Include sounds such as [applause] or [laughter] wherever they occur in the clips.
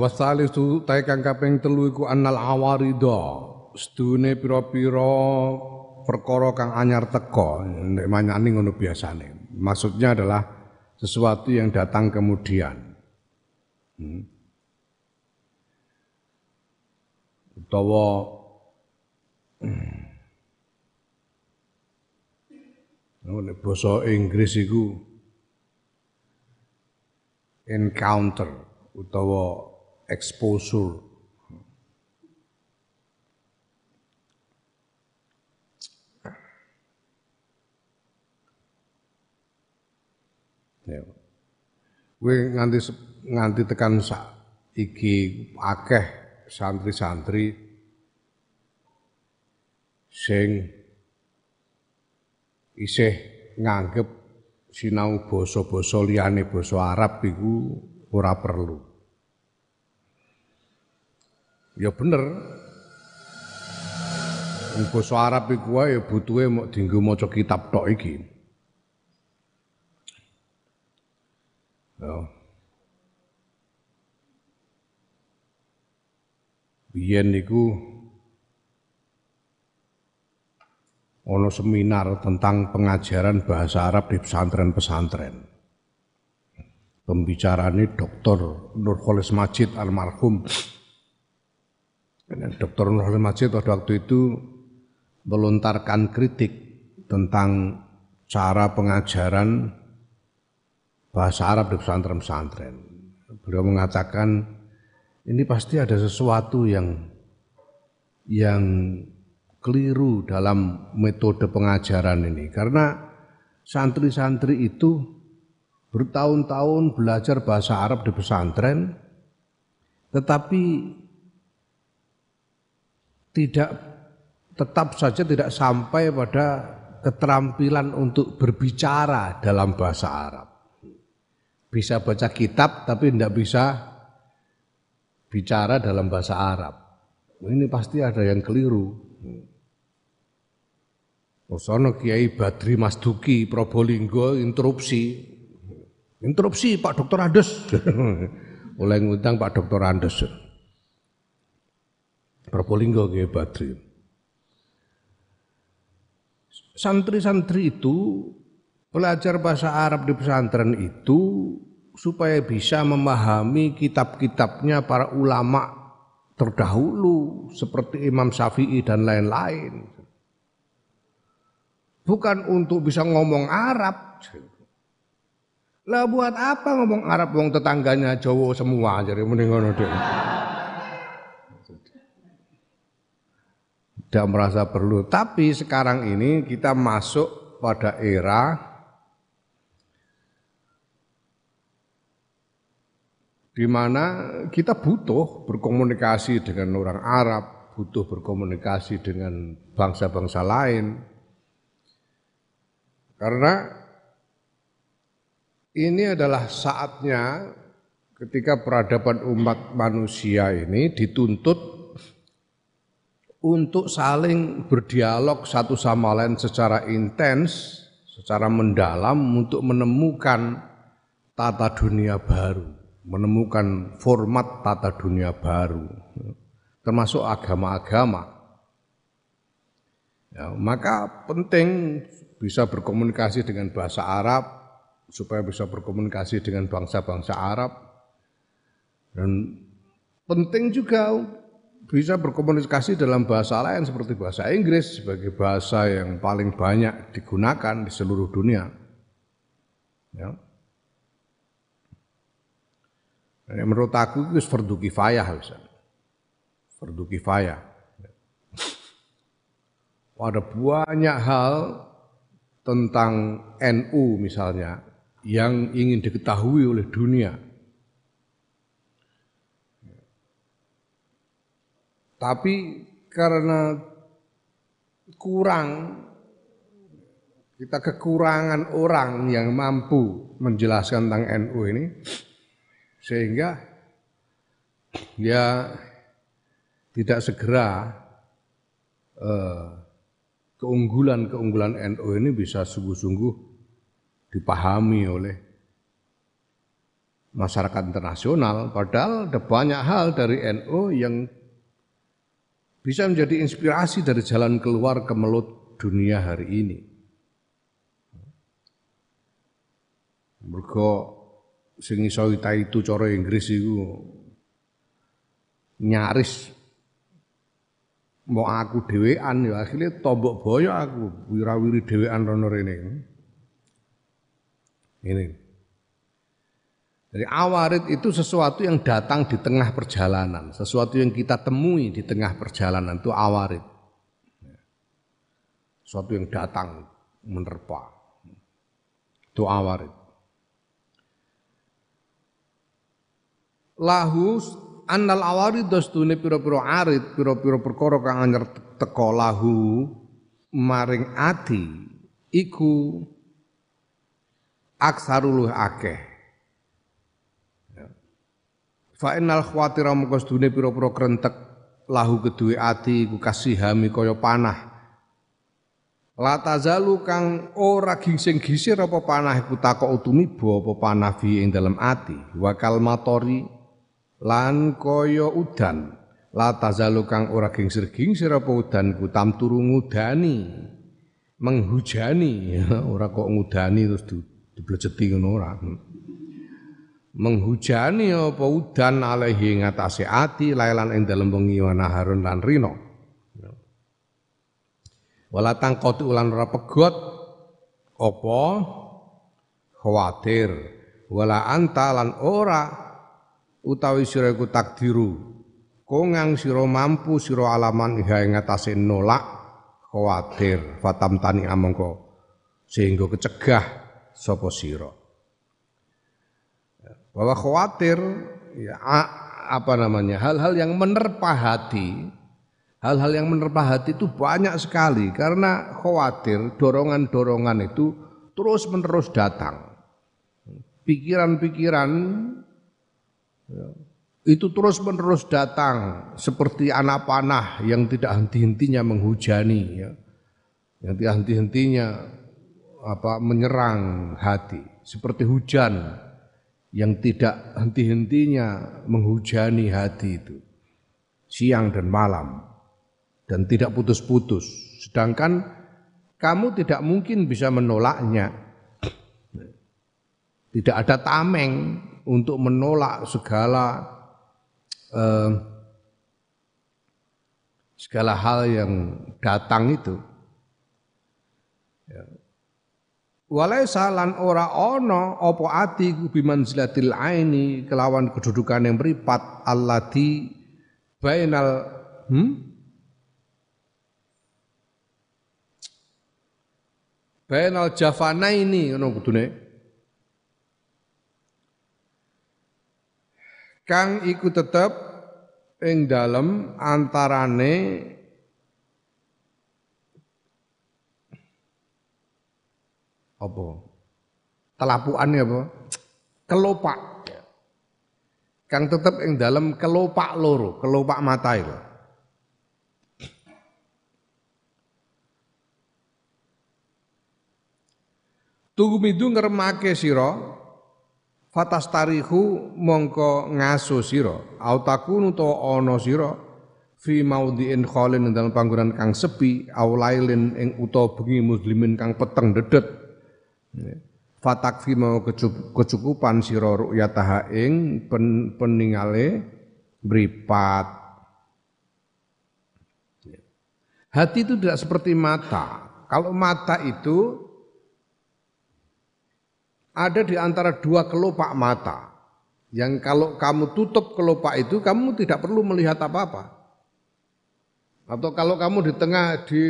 Wasalisu ta kang kaping telu iku annal awarida. Sedune pira-pira perkara kang anyar teka. Nek manyani ngono biasane. Maksudnya adalah sesuatu yang datang kemudian. Hmm. Utawa hmm. Nek basa Inggris iku encounter utawa exposure Ya. Kowe nganti nganti tekan sak iki akeh santri-santri sing isih nganggep sinau basa-basa liyane basa Arab iku ora perlu. Ya bener. Wong basa Arab iku wae butuhe mok dienggo maca kitab tok iki. Ya. Biyen niku ono seminar tentang pengajaran bahasa Arab di pesantren-pesantren pembicaraan Dr. Nurholis Majid almarhum. Dr. Nurholis Majid pada waktu itu melontarkan kritik tentang cara pengajaran bahasa Arab di pesantren-pesantren. Beliau mengatakan ini pasti ada sesuatu yang yang keliru dalam metode pengajaran ini karena santri-santri itu bertahun-tahun belajar bahasa Arab di pesantren, tetapi tidak tetap saja tidak sampai pada keterampilan untuk berbicara dalam bahasa Arab. Bisa baca kitab tapi tidak bisa bicara dalam bahasa Arab. Ini pasti ada yang keliru. Osono Kiai Badri Masduki Probolinggo interupsi Interupsi Pak Dokter Andes. [laughs] Oleh ngundang Pak Dokter Andes. Probolinggo nggih Badri. Santri-santri itu belajar bahasa Arab di pesantren itu supaya bisa memahami kitab-kitabnya para ulama terdahulu seperti Imam Syafi'i dan lain-lain. Bukan untuk bisa ngomong Arab. Lah buat apa ngomong Arab wong tetangganya Jawa semua jadi mending ngono deh. Tidak merasa perlu, tapi sekarang ini kita masuk pada era di mana kita butuh berkomunikasi dengan orang Arab, butuh berkomunikasi dengan bangsa-bangsa lain. Karena ini adalah saatnya ketika peradaban umat manusia ini dituntut untuk saling berdialog satu sama lain secara intens, secara mendalam untuk menemukan tata dunia baru, menemukan format tata dunia baru, termasuk agama-agama. Ya, maka penting bisa berkomunikasi dengan bahasa Arab, supaya bisa berkomunikasi dengan bangsa-bangsa Arab dan penting juga bisa berkomunikasi dalam bahasa lain seperti bahasa Inggris sebagai bahasa yang paling banyak digunakan di seluruh dunia. Ya. Dan menurut aku itu fardu kifayah bisa. Fardu kifayah. Ada banyak hal tentang NU misalnya yang ingin diketahui oleh dunia. Tapi karena kurang kita kekurangan orang yang mampu menjelaskan tentang NU ini sehingga ya tidak segera eh, keunggulan-keunggulan NU ini bisa sungguh-sungguh dipahami oleh masyarakat internasional. Padahal ada banyak hal dari NU yang bisa menjadi inspirasi dari jalan keluar kemelut dunia hari ini. Mergo sing iso itu cara Inggris iku nyaris mau aku dhewean ya akhirnya tombok boyo aku wirawiri dhewean rono rene. Ini. Jadi awarid itu sesuatu yang datang di tengah perjalanan, sesuatu yang kita temui di tengah perjalanan itu awarid. Sesuatu yang datang menerpa. Itu awarid. Lahu annal awarid dostune pira-pira arid, pira-pira perkara kang anyer teko lahu maring ati iku aksarul akeh Fa innal khawatira mongko sedune pira-pira krentek lahu kedue ati iku kasihami kaya panah. La tazalu kang ora gingsing gisir apa panah iku takok utumiba apa panah fi ing dalem ati wa kalmatori lan kaya udan. La tazalu kang ora gingsir-gingsir apa udan ku tamturu ngudani menghujani [laughs] ora kok ngudani terus diblejeti ngono ora menghujani apa udan alaihi ngatasi ati lailan ing dalem wengi wa naharun lan rino wala tangkoti ulan ora pegot apa? Khawatir. Wala anta lan ora utawi sira takdiru. Kongang sira mampu sira alaman iha ing nolak khawatir. Fatam tani amangka sehingga kecegah sapa sira bahwa khawatir ya, apa namanya hal-hal yang menerpa hati hal-hal yang menerpa hati itu banyak sekali. Karena khawatir dorongan-dorongan itu terus menerus datang. Pikiran-pikiran ya, itu terus menerus datang. Seperti anak panah yang tidak henti-hentinya menghujani ya. Yang tidak henti-hentinya apa menyerang hati. Seperti hujan yang tidak henti-hentinya menghujani hati itu siang dan malam dan tidak putus-putus. Sedangkan kamu tidak mungkin bisa menolaknya. Tidak ada tameng untuk menolak segala eh, segala hal yang datang itu. Ya. Walaisa lan ora ono opo ati bimanzilatil aini kelawan kedudukan yang beripat allati bainal hmm? bainal jafanaini ngono kudune kang iku tetep ing dalem antarane apa? Telapukan apa? Kelopak. Kang tetep ing dalam kelopak loro, kelopak mata itu. Tugumidu ngremake sira fatastarihu mongko ngaso sira autakunu to ana sira fi maudhi'in khalin dalam panggonan kang sepi aulailin ing utawa bengi muslimin kang peteng dedet Fatakfi mau kecukupan sira ru'yataha ing pen, peningale mripat. Hati itu tidak seperti mata. Kalau mata itu ada di antara dua kelopak mata. Yang kalau kamu tutup kelopak itu, kamu tidak perlu melihat apa-apa. Atau kalau kamu di tengah di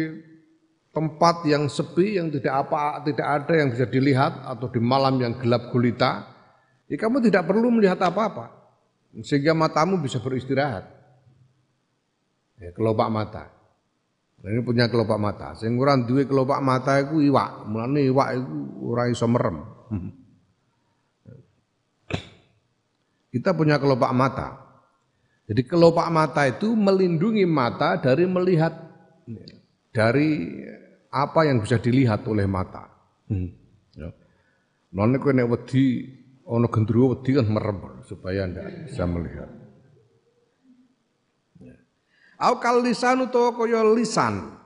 tempat yang sepi yang tidak apa tidak ada yang bisa dilihat atau di malam yang gelap gulita, ya kamu tidak perlu melihat apa-apa sehingga matamu bisa beristirahat. Ya, kelopak mata. Nah, ini punya kelopak mata. Sing ora duwe kelopak mata iku iwak. Mulane iwak iku ora iso merem. [laughs] Kita punya kelopak mata. Jadi kelopak mata itu melindungi mata dari melihat dari apa yang bisa dilihat oleh mata. Hmm. Ya. None kowe nek wedi ana gendruwo wedi kan merem supaya ndak bisa melihat. Ya. Au kal lisan utawa kaya lisan.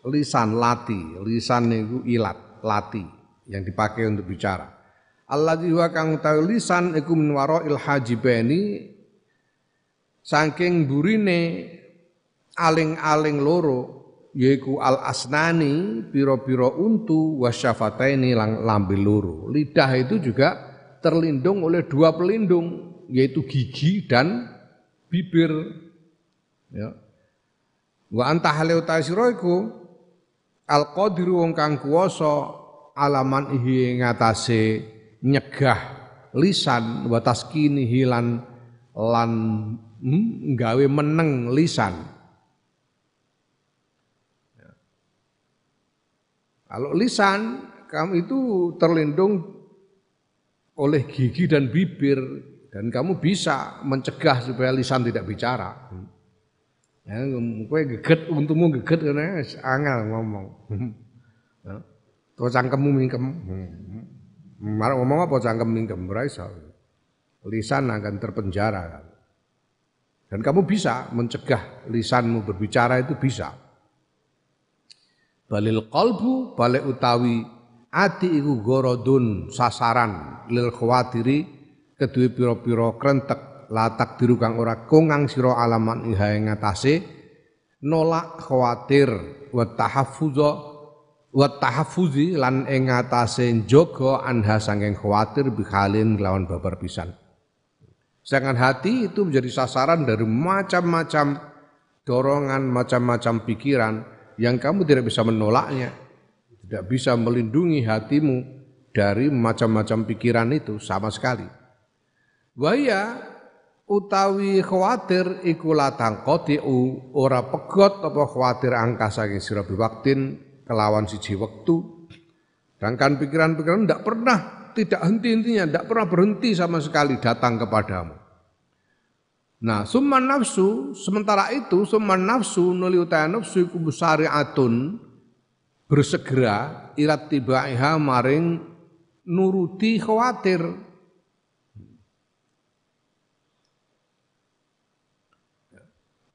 Lisan lati, lisan niku ilat, lati yang dipakai untuk bicara. Allah huwa kang utawi lisan iku min il hajibeni saking burine aling-aling loro yaiku al asnani piro-piro untu wasyafataini lang lambe loro. Lidah itu juga terlindung oleh dua pelindung yaitu gigi dan bibir. Ya. Wa anta iku al qadiru wong kang kuwasa alaman ihi ngatasé nyegah lisan wa taskini hilan lan hmm, gawe meneng lisan Kalau lisan, kamu itu terlindung oleh gigi dan bibir dan kamu bisa mencegah supaya lisan tidak bicara. Ya, kowe geget untumu geget karena angel ngomong. Ya. To cangkemmu mingkem. Marah ngomong apa cangkem mingkem ora. Lisan akan terpenjara. Dan kamu bisa mencegah lisanmu berbicara itu bisa balil qalbu balik utawi ati iku gorodun sasaran lil khawatiri kedue pira-pira krentek. Latak diru kang ora kongang sira alaman iha ing nolak khawatir wa tahaffuza wa tahaffuzi lan ing ngatasé njaga anha sanging khawatir bihalin lawan babar pisan. Sedangkan hati itu menjadi sasaran dari macam-macam dorongan, macam-macam pikiran yang kamu tidak bisa menolaknya, tidak bisa melindungi hatimu dari macam-macam pikiran itu sama sekali. Waya utawi khawatir iku latang kotiu ora pegot apa khawatir angka saking sira waktin kelawan siji wektu. Sedangkan pikiran-pikiran tidak pernah tidak henti-hentinya, tidak pernah berhenti sama sekali datang kepadamu. Nah, summan nafsu, sementara itu summan nafsu nuli utaya nafsu iku atun bersegera irat tibaiha maring nuruti khawatir.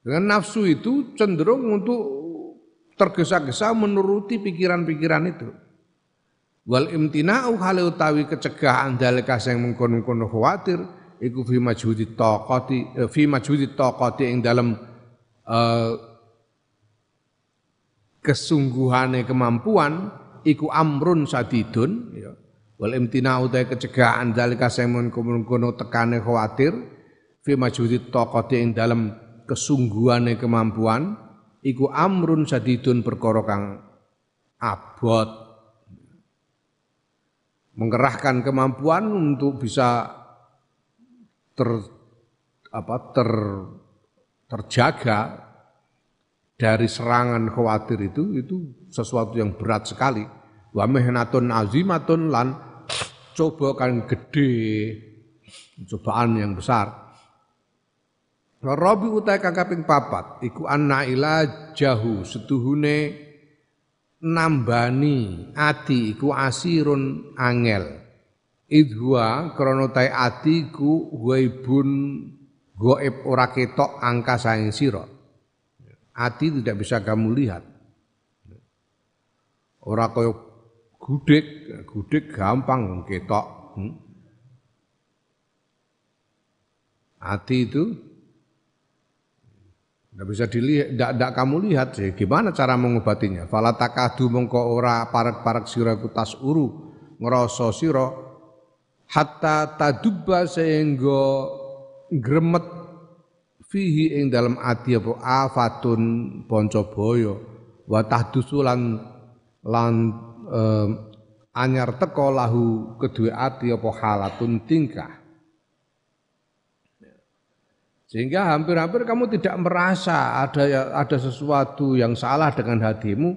Dengan nafsu itu cenderung untuk tergesa-gesa menuruti pikiran-pikiran itu. Wal imtina'u hale utawi kecegahan dalika sing mengkono-kono khawatir iku fi majhudi taqati eh, fi majhudi taqati ing dalam uh, kesungguhane kemampuan iku amrun sadidun ya. Wal imtina utai kecegahan dalika semun kono tekane khawatir fi majhudi taqati ing dalam kesungguhane kemampuan iku amrun sadidun perkara kang abot. Mengerahkan kemampuan untuk bisa ter apa ter terjaga dari serangan khawatir itu itu sesuatu yang berat sekali. Wa mihnatun azimatun lan coba kan gede cobaan yang besar. Rabi utai kakaping papat iku anna ila jahu setuhune nambani ati iku asirun angel idhua krana tae ati ku ghaibun gaib ora ketok angka saing sira ati tidak bisa kamu lihat ora kaya gudeg gudeg gampang ketok hmm. hati itu tidak bisa dilihat, tidak, tidak kamu lihat sih. Gimana cara mengobatinya? Falatakadu mongko ora parek-parek siraku tas uru ngerasa sira hatta tadubba sehingga gremet fihi ing dalam ati apa? Afatun boyo wa tahdusulan lan eh, anyar teko lahu kedua ati apa? Halatun tingkah. Sehingga hampir-hampir kamu tidak merasa ada ada sesuatu yang salah dengan hatimu.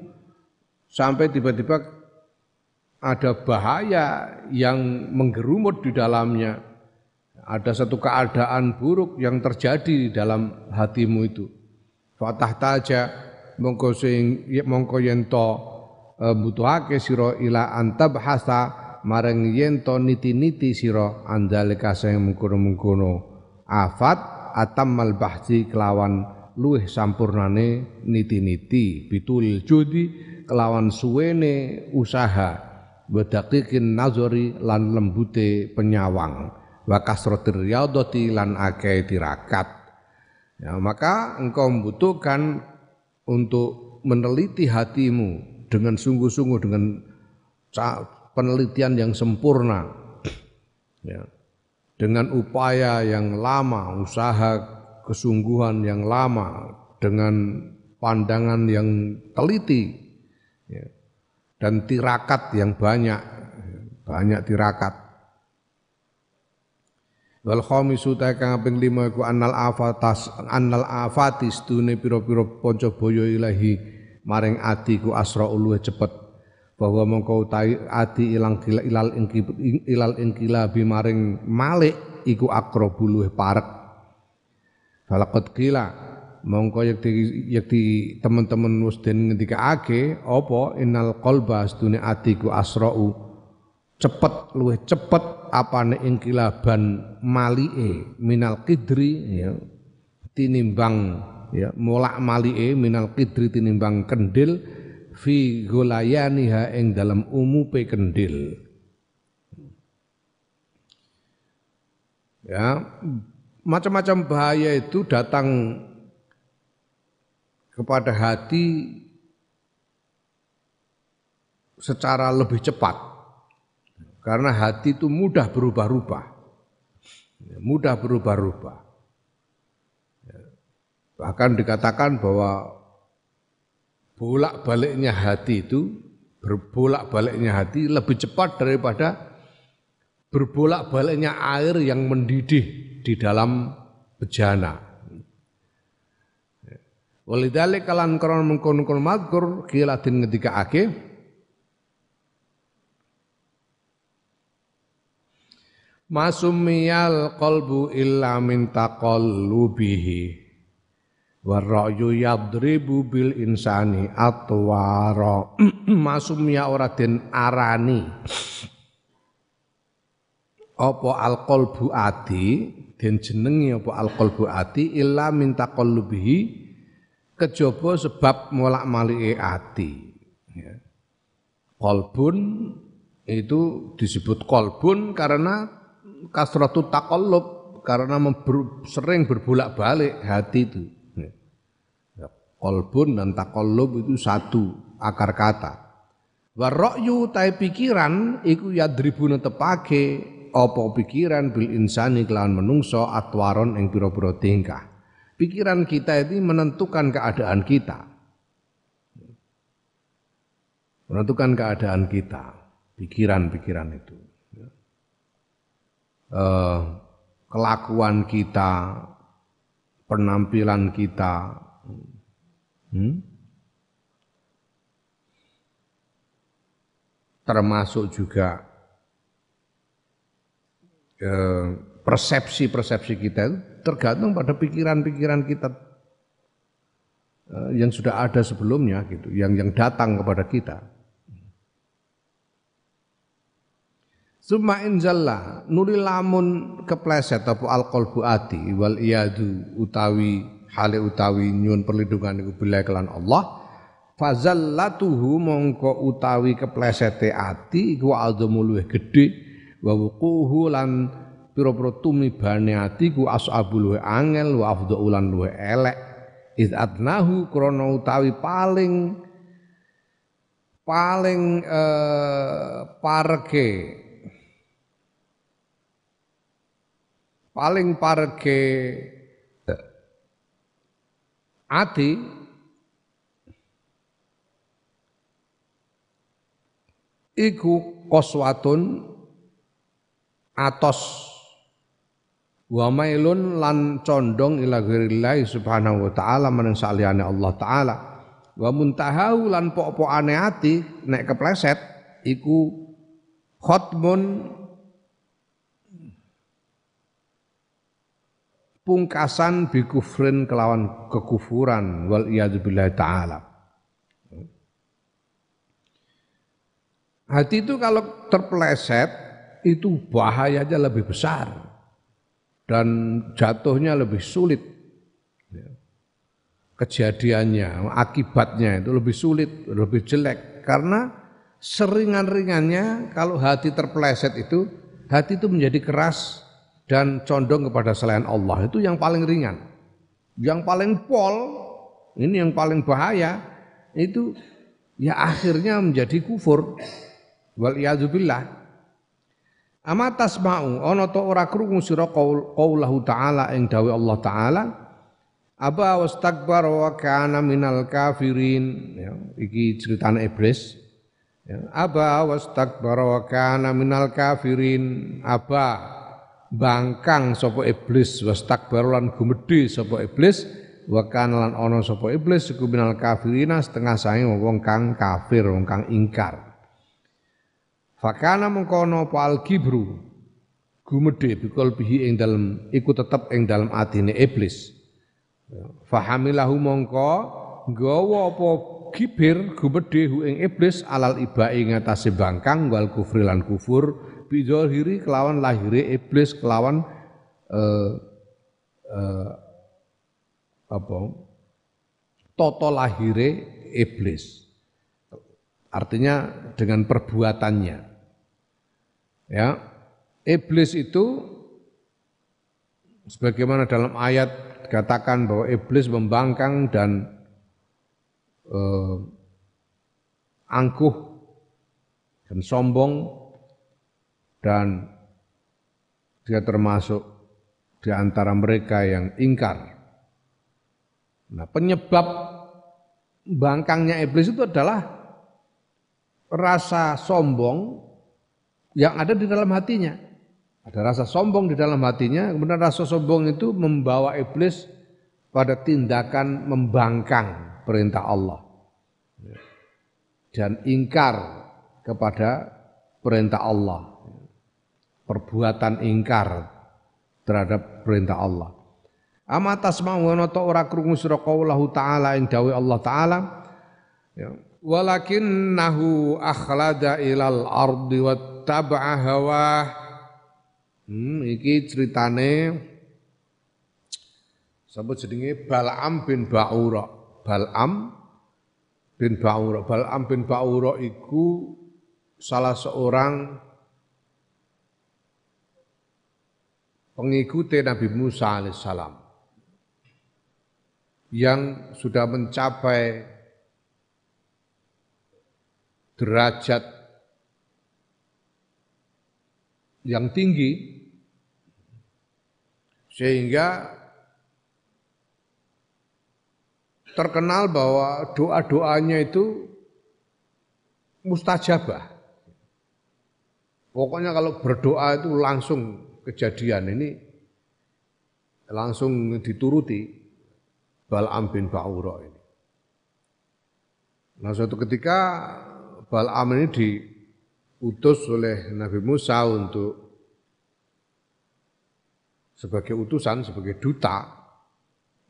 Sampai tiba-tiba ada bahaya yang menggerumut di dalamnya. Ada satu keadaan buruk yang terjadi di dalam hatimu itu. Fatah taja mongko sing mongko yen to e, butuhake sira ila antabhasa marang yen to niti-niti sira andalika sing mengkono-mengkono afat atammal bahsi kelawan luweh sampurnane niti-niti bitul judi kelawan suwene usaha wadaqiqin nazari lan lembute penyawang. Wa kasratir riyadati lan akeh tirakat. Ya maka engkau membutuhkan untuk meneliti hatimu dengan sungguh-sungguh dengan penelitian yang sempurna. Ya. Dengan upaya yang lama, usaha kesungguhan yang lama, dengan pandangan yang teliti, dan tirakat yang banyak, banyak tirakat. Wal khamisu ta kang ping 5 iku annal afatas annal afatis tune pira-pira panca boyo ilahi maring ati ku asra uluh cepet. Bahwa mongko utahi ati ilang ilal ingki ilal ingkila bimaring malik iku akrabu luweh parek. Falaqad qila mongko yakti yakti teman-teman wis den ngendikake apa innal qalba astune ati ku asrau cepet luweh cepet apane ingkilaban malike minal qidri ya tinimbang ya molak malike minal qidri tinimbang kendil fi golayaniha ing dalam umupe kendil. Ya, macam-macam bahaya itu datang kepada hati secara lebih cepat. Karena hati itu mudah berubah-ubah. Mudah berubah-ubah. Bahkan dikatakan bahwa bolak-baliknya hati itu berbolak-baliknya hati lebih cepat daripada berbolak-baliknya air yang mendidih di dalam bejana. Walidalik kalan krono mengkon-kon madkur kila din ngetika ake Masumiyal qalbu illa min taqallubihi Warra'yu yadribu bil insani atwara. [clears throat] Masumya ora den arani. Apa alqalbu ati den jenengi apa alqalbu ati illa min taqallubihi kejaba sebab molak-malike ati ya. Kolbun itu disebut kolbun karena kasratu takallub karena sering berbolak-balik hati itu Kolbun dan takallub itu satu akar kata. Warokyu tai pikiran iku yadribu tepake apa pikiran bil insani kelawan menungso atwaron ing pira-pira tingkah. Pikiran kita ini menentukan keadaan kita. Menentukan keadaan kita, pikiran-pikiran itu. Uh, kelakuan kita, penampilan kita, Hmm? Termasuk juga eh, persepsi-persepsi kita itu tergantung pada pikiran-pikiran kita eh, yang sudah ada sebelumnya gitu, yang yang datang kepada kita. Suma inzalla nuli lamun kepleset apa alqalbu ati wal iyadu utawi hale utawi nyun perlindungan iku bilai kelan Allah fazallatuhu mongko utawi keplesete ati iku azamu luwih gedhe wa wuquhu lan pira-pira tumibane ati ku ashabul luwih angel wa afdhulan luwih elek. Iz adnahu utawi paling paling eh, parge paling parge ati iku koswatun atos wa mailun lan condong ila ghairillah subhanahu wa taala maning saliyane Allah taala. Wa muntahahu lan pok-pokane ati nek kepleset iku khotmun pungkasan bi kufrin kelawan kekufuran wal iyadzubillah taala. Hati itu kalau terpeleset itu bahayanya lebih besar dan jatuhnya lebih sulit. Ya. Kejadiannya, akibatnya itu lebih sulit, lebih jelek karena seringan-ringannya kalau hati terpeleset itu hati itu menjadi keras dan condong kepada selain Allah itu yang paling ringan. Yang paling pol ini yang paling bahaya itu ya akhirnya menjadi kufur wal billah ama tasma'u ana to ora krungu sira qaulahu ta'ala ing dawe Allah taala aba wastakbar wa kana minal kafirin. Ya, iki ceritane iblis. Ya, aba wastakbar wa kana minal kafirin. Aba bangkang sapa iblis wastakbar lan gumedhe sapa iblis wa kana lan ana sapa iblis iku minal kafirina setengah sae wong kang kafir wong kang ingkar Fakana mengkono pal kibru. Gumedhe bikol bihi ing dalem iku tetep ing dalem atine iblis. Fahamilahu mongko nggawa apa kibir hu ing iblis alal ibai ngatasé bangkang wal kufri lan kufur bidzahiri kelawan lahire iblis kelawan uh, uh, apa? Toto lahire iblis. Artinya dengan perbuatannya Ya, iblis itu sebagaimana dalam ayat dikatakan bahwa iblis membangkang dan eh, angkuh dan sombong dan dia termasuk di antara mereka yang ingkar. Nah, penyebab bangkangnya iblis itu adalah rasa sombong yang ada di dalam hatinya. Ada rasa sombong di dalam hatinya, kemudian rasa sombong itu membawa iblis pada tindakan membangkang perintah Allah. Dan ingkar kepada perintah Allah. Perbuatan ingkar terhadap perintah Allah. Ama tasma'u wa ora krungu sira ta'ala ing dawuh Allah taala ya walakinnahu akhlada ilal ardi wattaba'a hawa hmm, iki ceritane sapa jenenge? Bal'am bin Ba'ura. Bal'am bin Ba'ura. Bal'am bin Ba'ura iku salah seorang pengikuti Nabi Musa alaihissalam yang sudah mencapai derajat yang tinggi sehingga terkenal bahwa doa-doanya itu mustajabah. Pokoknya kalau berdoa itu langsung kejadian ini langsung dituruti Bal'am bin Ba'ura ini. Nah suatu ketika Bal'am ini diutus oleh Nabi Musa untuk sebagai utusan, sebagai duta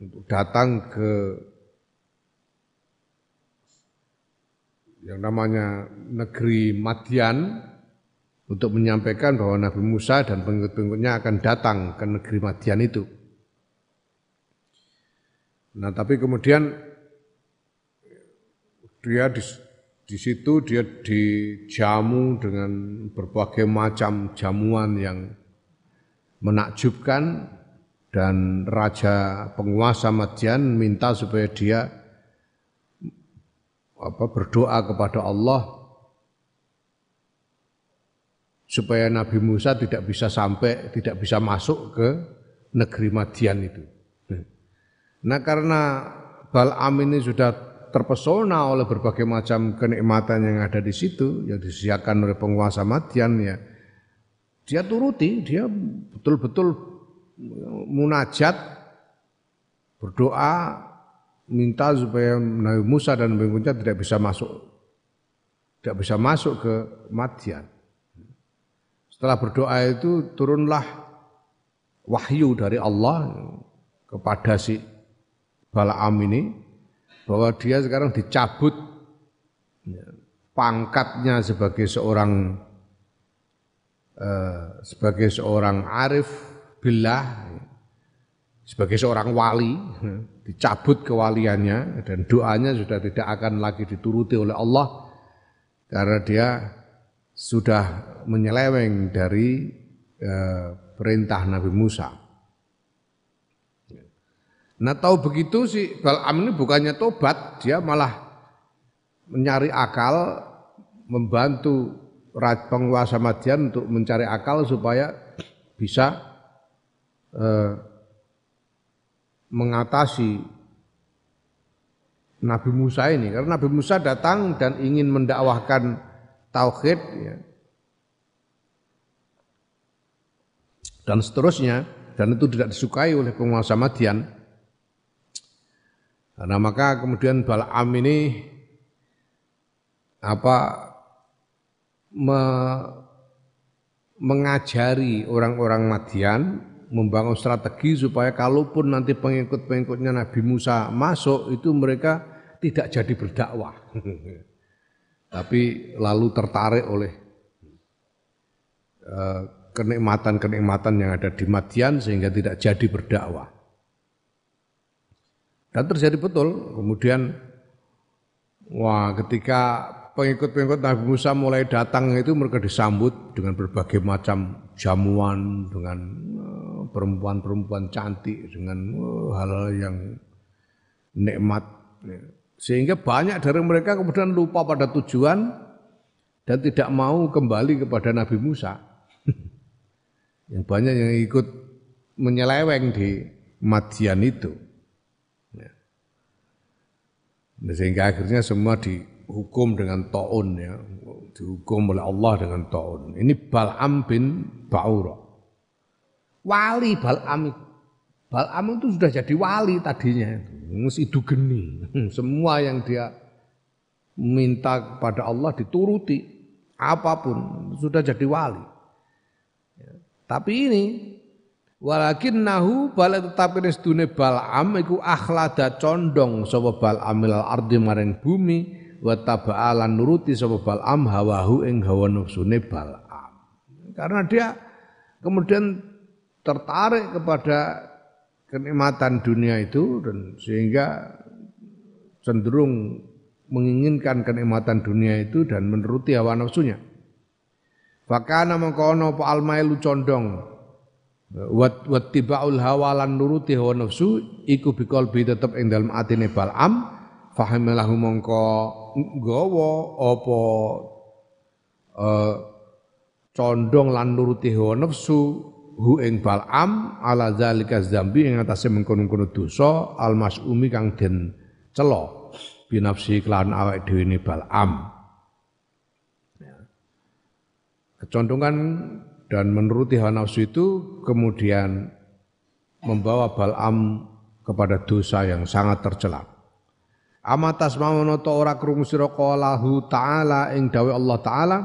untuk datang ke yang namanya negeri Madian untuk menyampaikan bahwa Nabi Musa dan pengikut-pengikutnya akan datang ke negeri Madian itu. Nah, tapi kemudian dia di situ dia dijamu dengan berbagai macam jamuan yang menakjubkan dan raja penguasa Madian minta supaya dia apa berdoa kepada Allah supaya Nabi Musa tidak bisa sampai tidak bisa masuk ke negeri Madian itu. Nah karena Bal'am ini sudah terpesona oleh berbagai macam kenikmatan yang ada di situ yang disediakan oleh penguasa Madian ya dia turuti dia betul-betul munajat berdoa minta supaya Nabi Musa dan Nabi tidak bisa masuk tidak bisa masuk ke Madian. Setelah berdoa itu turunlah wahyu dari Allah kepada si Balaam ini bahwa dia sekarang dicabut pangkatnya sebagai seorang eh, sebagai seorang arif billah sebagai seorang wali dicabut kewaliannya dan doanya sudah tidak akan lagi dituruti oleh Allah karena dia sudah menyeleweng dari eh, perintah Nabi Musa. Nah tahu begitu si Bal'am ini bukannya tobat, dia malah mencari akal, membantu penguasa Madian untuk mencari akal supaya bisa eh, mengatasi Nabi Musa ini karena Nabi Musa datang dan ingin mendakwahkan tauhid ya. dan seterusnya dan itu tidak disukai oleh penguasa Madian karena maka kemudian Balaam ini apa me, mengajari orang-orang Madian membangun strategi supaya kalaupun nanti pengikut-pengikutnya Nabi Musa masuk itu mereka tidak jadi berdakwah. [laughs] Tapi lalu tertarik oleh eh, kenikmatan-kenikmatan yang ada di Madian sehingga tidak jadi berdakwah. Dan terjadi betul, kemudian wah ketika pengikut-pengikut Nabi Musa mulai datang itu mereka disambut dengan berbagai macam jamuan, dengan perempuan-perempuan cantik dengan hal-hal yang nikmat. Sehingga banyak dari mereka kemudian lupa pada tujuan dan tidak mau kembali kepada Nabi Musa. [laughs] yang banyak yang ikut menyeleweng di Madian itu. Ya. Sehingga akhirnya semua dihukum dengan ta'un ya, dihukum oleh Allah dengan ta'un. Ini Bal'am bin Ba'ura wali Bal'am itu. Bal'am itu sudah jadi wali tadinya. Itu geni. [laughs] Semua yang dia minta kepada Allah dituruti. Apa pun. Sudah jadi wali. Ya. Tapi ini Walakin nahu bala tetapi sedune Bal'am iku akhlada condong sapa Bal'am ilal ardi maring bumi wa taba'alan nuruti sapa Bal'am hawahu ing hawa nafsune Bal'am. Karena dia kemudian tertarik kepada kenikmatan dunia itu dan sehingga cenderung menginginkan kenikmatan dunia itu dan menuruti hawa nafsunya. Fakana mengkono po almailu condong wat wat tibaul hawa lan nuruti hawa nafsu iku bikol bi tetep ing dalem atine Balam fahamilahu mongko gawa apa uh, condong lan nuruti hawa nafsu hu ing Bal'am ala zalika zambi ing atase mengkono-kono dosa masumi kang den cela binafsi kelawan awake dhewe ne Bal'am. Ya. Kecondongan dan menuruti hawa nafsu itu kemudian membawa Bal'am kepada dosa yang sangat tercela. Amatas mawono to ora krungu sira ta'ala ing dawe Allah taala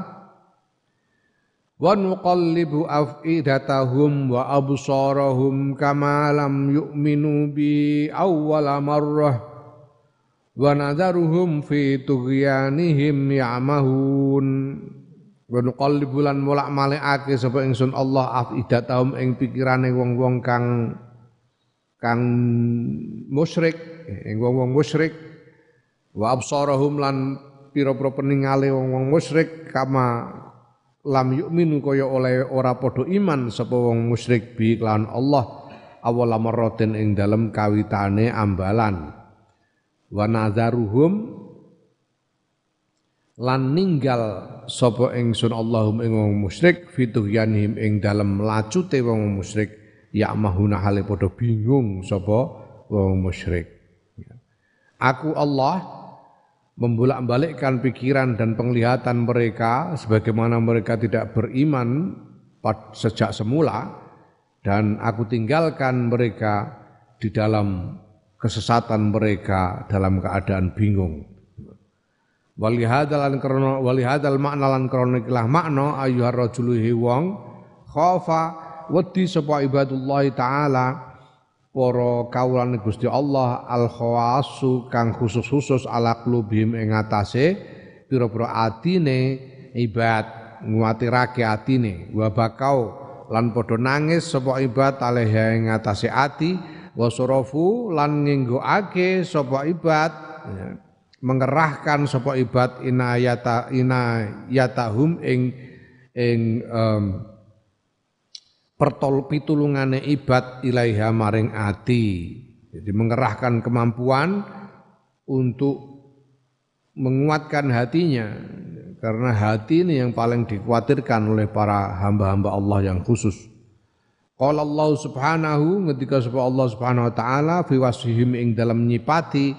wa nuqallibu afidatahum wa absarahum kama lam yu'minu bi awwala marrah wa nadharuhum fi tughyanihim ya'mahun wa nuqallibu lan mulak malikake sapa ingsun Allah afidatahum ing pikirane wong-wong kang kang musyrik ing wong-wong musyrik. Wa absarahum lan pira-pira peningale wong-wong musyrik kama lam yu'minu kaya oleh ora padha iman sapa wong musyrik bi kelawan Allah awal marratin ing dalem kawitane ambalan. Wa nadzaruhum lan ninggal sapa ingsun Allahum ing wong musyrik fituhyanihim ing dalem lacute wong musyrik ya mahuna hale padha bingung sapa wong musyrik aku Allah membolak-balikkan pikiran dan penglihatan mereka sebagaimana mereka tidak beriman sejak semula dan aku tinggalkan mereka di dalam kesesatan mereka dalam keadaan bingung. Walihadal lan krana walihadal makna lan krana ikilah makna ayyuhar rajulu wong khafa wedi sapa ibadullah taala para kawulane Gusti Allah al khawasu kang khusus-khusus ala qulubihim ing atase pira-pira atine ibad nguatirake atine wa bakau lan padha nangis sapa ibad alaiha ing ati wasorofu lan nginggokake sapa ibad ya, mengerahkan sapa ibad inayata inayatahum ing ing um, pertol pitulungane ibad ilaiha maring ati. Jadi mengerahkan kemampuan untuk menguatkan hatinya. Karena hati ini yang paling dikhawatirkan oleh para hamba-hamba Allah yang khusus. Qala Allah Subhanahu ketika sebab Allah Subhanahu wa taala fi wasfihim ing dalam nyipati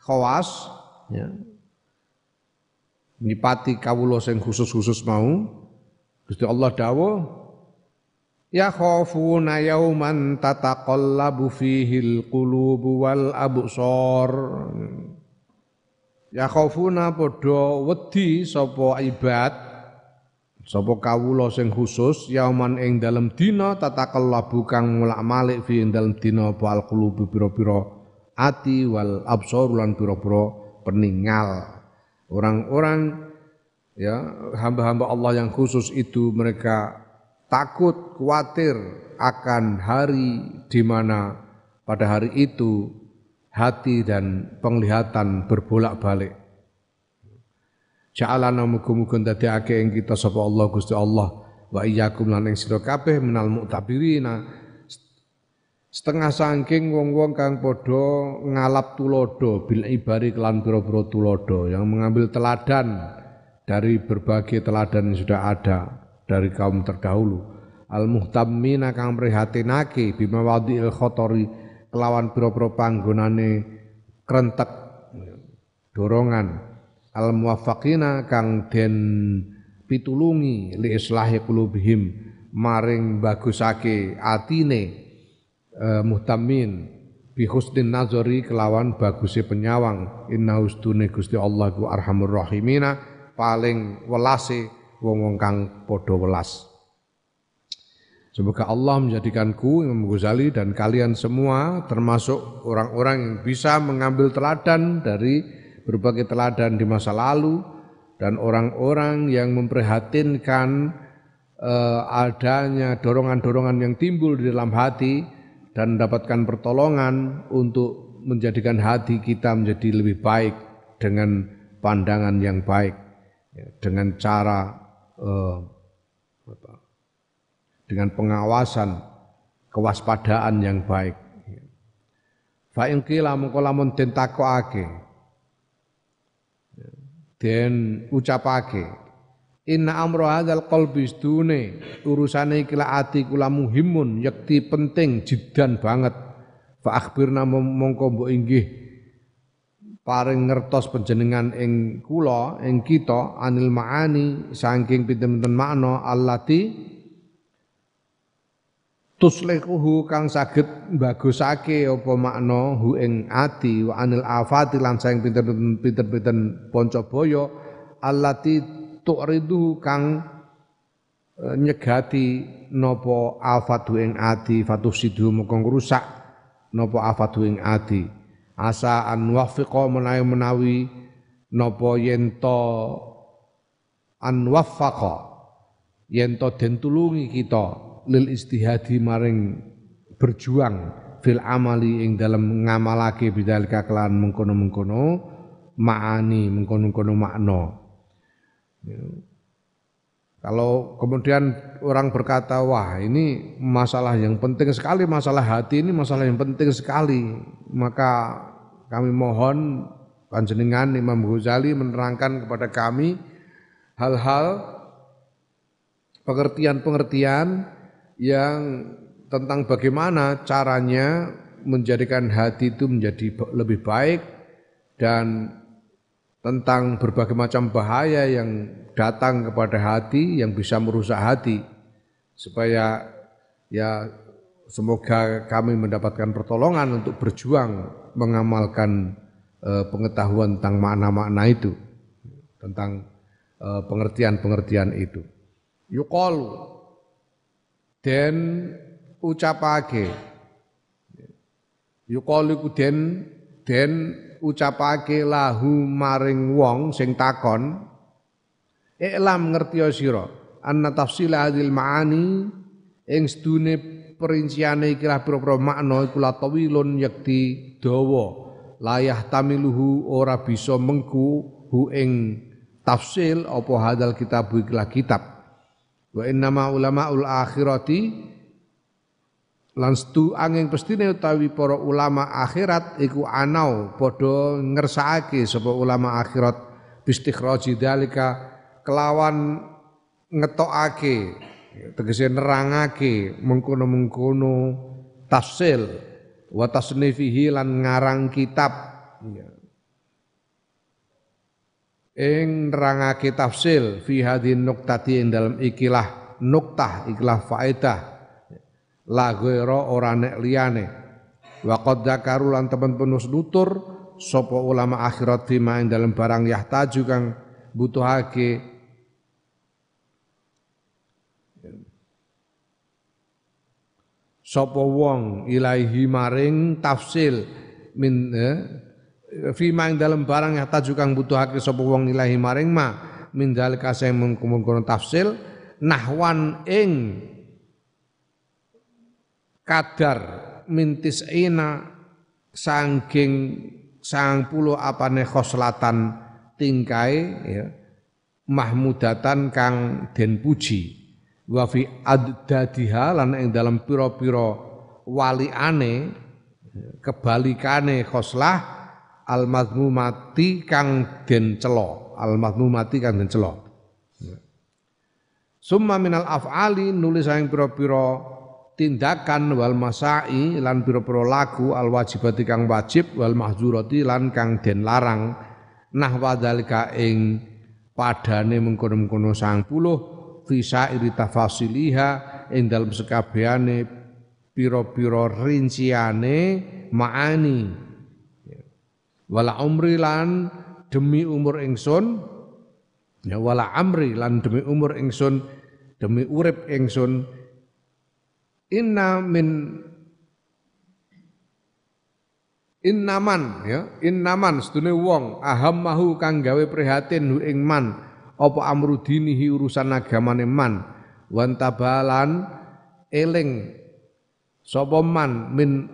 khawas ya. Nyipati kawula sing khusus-khusus mau Gusti Allah dawuh Ya khafuna yauman tataqallabu fihi qulubu wal absar Ya khafuna padha wedi sapa ibad Sapa kawula sing khusus yauman ing dalem dina tatakallabu kang mulak-malik fi ing dalem dina bal qulubi pira-pira ati wal absar lan pira-pira peninggal. Orang-orang ya hamba-hamba Allah yang khusus itu mereka takut, khawatir akan hari di mana pada hari itu hati dan penglihatan berbolak-balik. Ja'alana muga-muga ndadekake ing kita sapa Allah Gusti Allah wa iyyakum lan ing sira kabeh minal mu'tabirina setengah saking wong-wong kang padha ngalap tulodo bil ibari kelan pira-pira tulodo yang mengambil teladan dari berbagai teladan yang sudah ada dari kaum terdahulu. Al muhtammina kang prihatinake bima wadil khotori kelawan pira-pira panggonane krentek dorongan. Al muwaffaqina kang den pitulungi li islahi qulubihim maring bagusake atine uh, muhtamin bi husnin nazari kelawan baguse penyawang. Inna ustune Gusti Allah ku arhamur rahimina. Paling welase wong-wong kang padha welas. Semoga Allah menjadikanku Imam Ghazali dan kalian semua termasuk orang-orang yang bisa mengambil teladan dari berbagai teladan di masa lalu dan orang-orang yang memprihatinkan uh, adanya dorongan-dorongan yang timbul di dalam hati dan mendapatkan pertolongan untuk menjadikan hati kita menjadi lebih baik dengan pandangan yang baik ya, dengan cara apa, dengan pengawasan kewaspadaan yang baik. Fa in qila lamun den takokake den ucapake inna amro hadzal qalbi stune urusane iki ati kula muhimun yakti penting jidan banget. Fa akhbirna mongko mbok inggih paring ngertos panjenengan ing kula ing kita anil maani saking pinten-pinten makna allati tuslihuhu kang saged bagusake apa makna hu ing ati wa anil afati lan saing pinter-pinter panca baya allati tu'ridu kang e, nyegati napa afatu ing ati fatusidu moko ngrusak napa afatu ing ati asa an wafiqa menawi menawi napa yen to an wafaqa yen to den tulungi kita lil istihadi maring berjuang fil amali ing dalam ngamalake bidzalika kelan mengkono-mengkono maani mengkono-mengkono makna. Ya. Kalau kemudian orang berkata, wah ini masalah yang penting sekali, masalah hati ini masalah yang penting sekali, maka kami mohon panjenengan Imam Ghazali menerangkan kepada kami hal-hal pengertian-pengertian yang tentang bagaimana caranya menjadikan hati itu menjadi lebih baik dan tentang berbagai macam bahaya yang datang kepada hati yang bisa merusak hati supaya ya semoga kami mendapatkan pertolongan untuk berjuang mengamalkan eh, pengetahuan tentang makna-makna itu, tentang eh, pengertian-pengertian itu. Yuqalu den ucapake yuqalu den den ucapake lahu maring wong sing takon iklam ngerti sira anna tafsil hadil maani ing sedune perinciane iki lah pira-pira makna iku la tawilun yakti dawa layah tamiluhu ora bisa mengku hu ing tafsil apa hadal kitab ikilah kitab. Wa innama ulamaul akhirati lan stu angin pestine utawi para ulama akhirat iku anau padha ngersakake sapa ulama akhirat. Bistikhraji dalika kelawan ngetokake tegese nerangake mengkono-mengkono tafsil wa tasnifihi lan ngarang kitab. Ya. ing nerangake tafsil fi hadhin nuktati ing dalam ikilah nuktah ikilah faedah la ghaira ora nek liyane. Wa qad dzakaru lan temen penus nutur sapa ulama akhirat fima ing dalam barang yahtaju kang butuhake sapa wong ilahi maring tafsil min eh, fima ing dalam barang yang tajukang butuhake sapa wong ilahi maring ma min dalika sing mengkono tafsil nahwan ing kadar mintis ina sangking sang puluh apane khoslatan tingkai ya mahmudatan kang den puji. Wa fi addadiha lan ing dalam pira-pira waliane kebalikane khoslah al madmumati kang den celo al madmumati kang den celo summa minal af'ali nulis saing pira-pira tindakan wal masai lan pira-pira lagu al wajibati kang wajib wal mahzurati lan kang den larang. Nahwa dalika ing padane mengkono-mengkono sang puluh visa iri tafasiliha ing dalam sekabehane pira-pira rinciane maani. Wala umri lan demi umur ingsun ya wala amri lan demi umur ingsun demi urip ingsun inna min innaman ya. Innaman sedune wong. Ahammahu kang gawe prihatin hu ing man. Apa amru dinihi urusan agamane man? Wantabalan eling sapa man min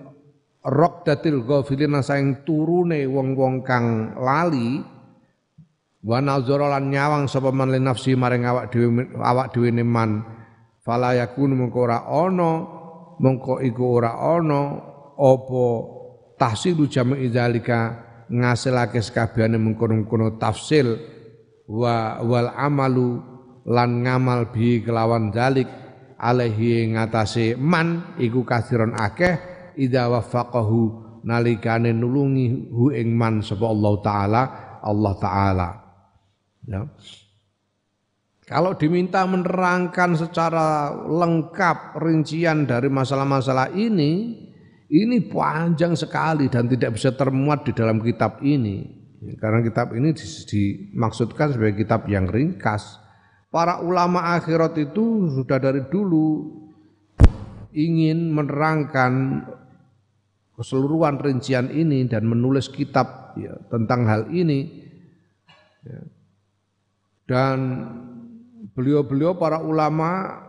datil ghafilina saing turune wong-wong kang lali wa nazara lan nyawang sapa man nafsi maring awak dhewe awak dhewe man fala yakun mengko ora ana mengko iku ora ana apa tahsilu jami zalika ngasilake sekabehane mengkono-kono tafsil wa wal amalu lan ngamal bi kelawan dalik alaihi ngatasé man iku kasiron akeh idza waffaqahu nalikane nulungi hu ing man sapa Allah taala Allah taala. Ya kalau diminta menerangkan secara lengkap rincian dari masalah-masalah ini, ini panjang sekali dan tidak bisa termuat di dalam kitab ini. Karena kitab ini dimaksudkan sebagai kitab yang ringkas. Para ulama akhirat itu sudah dari dulu ingin menerangkan keseluruhan rincian ini dan menulis kitab ya, tentang hal ini ya. dan beliau-beliau para ulama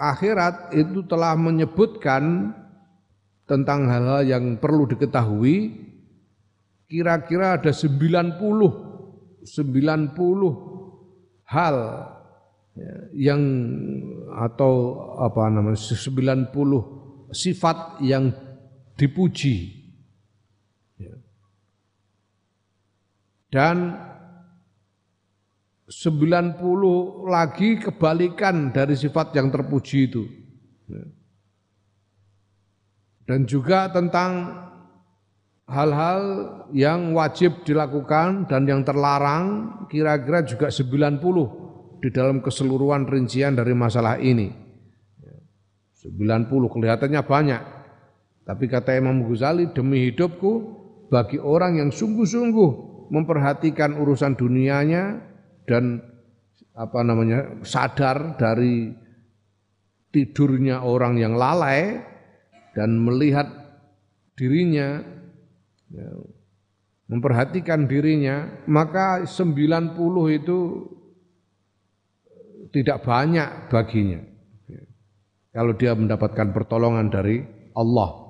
akhirat itu telah menyebutkan tentang hal-hal yang perlu diketahui kira-kira ada 90 90 hal ya, yang atau apa namanya 90 sifat yang dipuji. Ya. Dan 90 lagi kebalikan dari sifat yang terpuji itu. Ya. Dan juga tentang hal-hal yang wajib dilakukan dan yang terlarang kira-kira juga 90 di dalam keseluruhan rincian dari masalah ini. 90 kelihatannya banyak. Tapi kata Imam Ghazali, demi hidupku bagi orang yang sungguh-sungguh memperhatikan urusan dunianya dan apa namanya sadar dari tidurnya orang yang lalai dan melihat dirinya ya, memperhatikan dirinya maka 90 itu tidak banyak baginya ya. kalau dia mendapatkan pertolongan dari Allah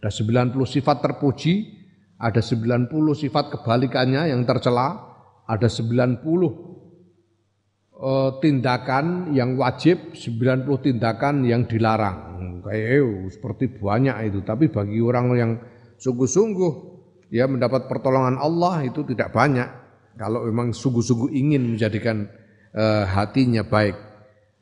ada 90 sifat terpuji, ada 90 sifat kebalikannya yang tercela, ada 90 uh, tindakan yang wajib, 90 tindakan yang dilarang. Kayak eh, seperti banyak itu, tapi bagi orang yang sungguh-sungguh ya mendapat pertolongan Allah itu tidak banyak. Kalau memang sungguh-sungguh ingin menjadikan uh, hatinya baik.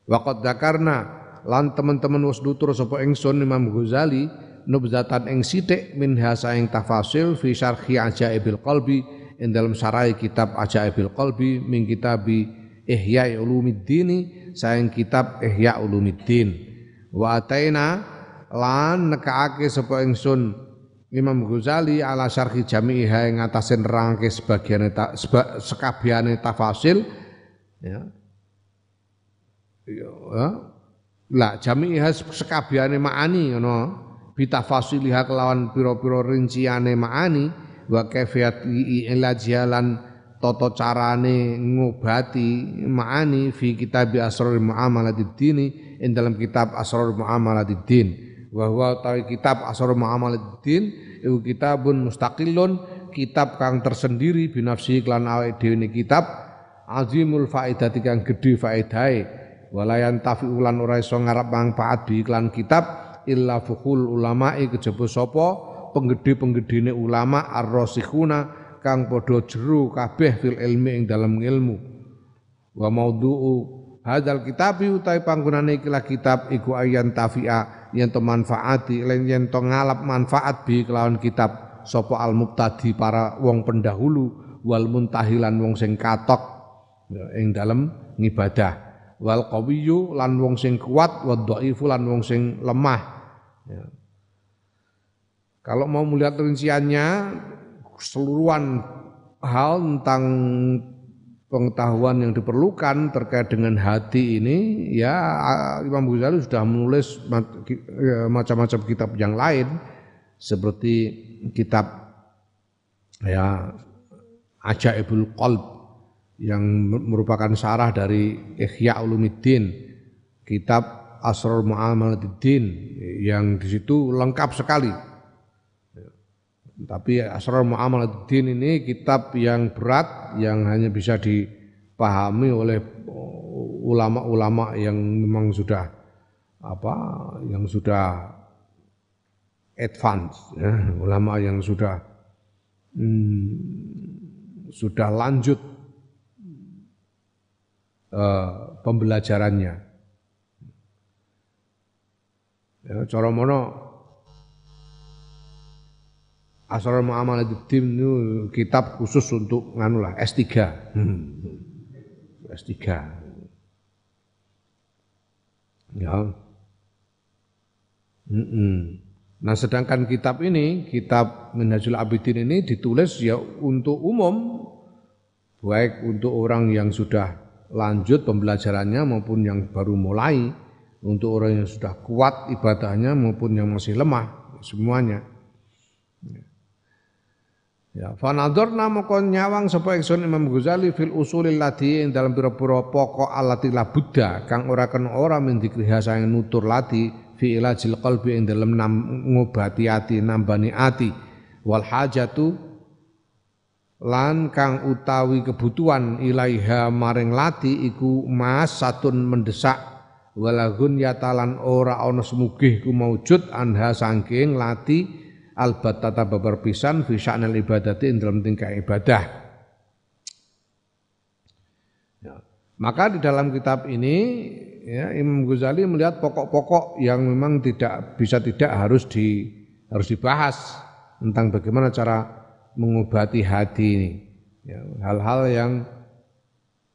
Waqad dakarna lan teman-teman wasdutur sapa ingsun Imam Ghazali nubzatan ing sithik min hasa ing tafasil fi syarhi ajaibil qalbi ing dalam sarai kitab ajaibil qalbi min kitabi Ihya Ulumiddin saing kitab Ihya Ulumiddin wa ataina lan nekaake sapa ingsun Imam Ghazali ala syarhi jami'iha ing atase nerangke sebagian ta, seba, sekabiane tafasil. Ya. Ya lah jami'iha sekabiane ma'ani ngono bitafasiliha kelawan pira-pira rinciane maani wa kaifiyat ilajalan tata carane ngobati maani fi kitab asrarul muamalatid dini ing dalam kitab asrarul muamalatid din. Wa huwa kitab asrarul muamalatid din iku kitabun mustaqillun kitab kang tersendiri binafsi klan awake dhewe kitab azimul faedati kang gedhe faedahe. Walayan tafi ulan ora iso ngarep manfaat bi iklan kitab illa fuhul ulama'i kejaba sapa? Penggede-penggedene ulama ar-rasikhuna kang padha jero kabeh fil ilmi ing dalam ilmu. Wa maudhu'u hadzal kitabi utai panggonane ikilah kitab iku ayan tafi'a yen to manfaati lan yen to ngalap manfaat bi kelawan kitab sapa al mubtadi para wong pendahulu wal muntahilan wong sing katok ya, ing dalam ngibadah. Wal qawiyyu lan wong sing kuat wa dhaifu lan wong sing lemah Ya. Kalau mau melihat rinciannya, keseluruhan hal tentang pengetahuan yang diperlukan terkait dengan hati ini, ya Imam Ghazali sudah menulis ya, macam-macam kitab yang lain, seperti kitab ya Ajaibul Qalb yang merupakan syarah dari Ihya Ulumuddin, kitab Asrul Mu'amalatiddin yang di situ lengkap sekali. Tapi Asrul Mu'amalatiddin ini kitab yang berat yang hanya bisa dipahami oleh ulama-ulama yang memang sudah apa yang sudah advance ya, ulama yang sudah hmm, sudah lanjut uh, pembelajarannya Ya, cara mana Asrar Mu'amaladdin itu kitab khusus untuk nganu lah S3. Hmm. S3. Ya. Hmm. Nah, sedangkan kitab ini, kitab Minhajul Abidin ini ditulis ya untuk umum baik untuk orang yang sudah lanjut pembelajarannya maupun yang baru mulai untuk orang yang sudah kuat ibadahnya maupun yang masih lemah semuanya. Ya, fanadzarna moko nyawang sapa ingsun Imam Ghazali fil usulil lati ing dalam pira-pira pokok alati la buddha kang ora kena ora mendikriha sang nutur lati fi ilajil qalbi ing dalam ngobati ati nambani ati wal hajatu lan kang utawi kebutuhan ilaiha maring lati iku mas satun mendesak walagun yatalan ora ana semugih ku maujud anha sangking lati babar pisan fi sya'nil ibadati ing dalam tingkah ibadah ya. maka di dalam kitab ini ya, Imam Ghazali melihat pokok-pokok yang memang tidak bisa tidak harus di harus dibahas tentang bagaimana cara mengobati hati ini ya, hal-hal yang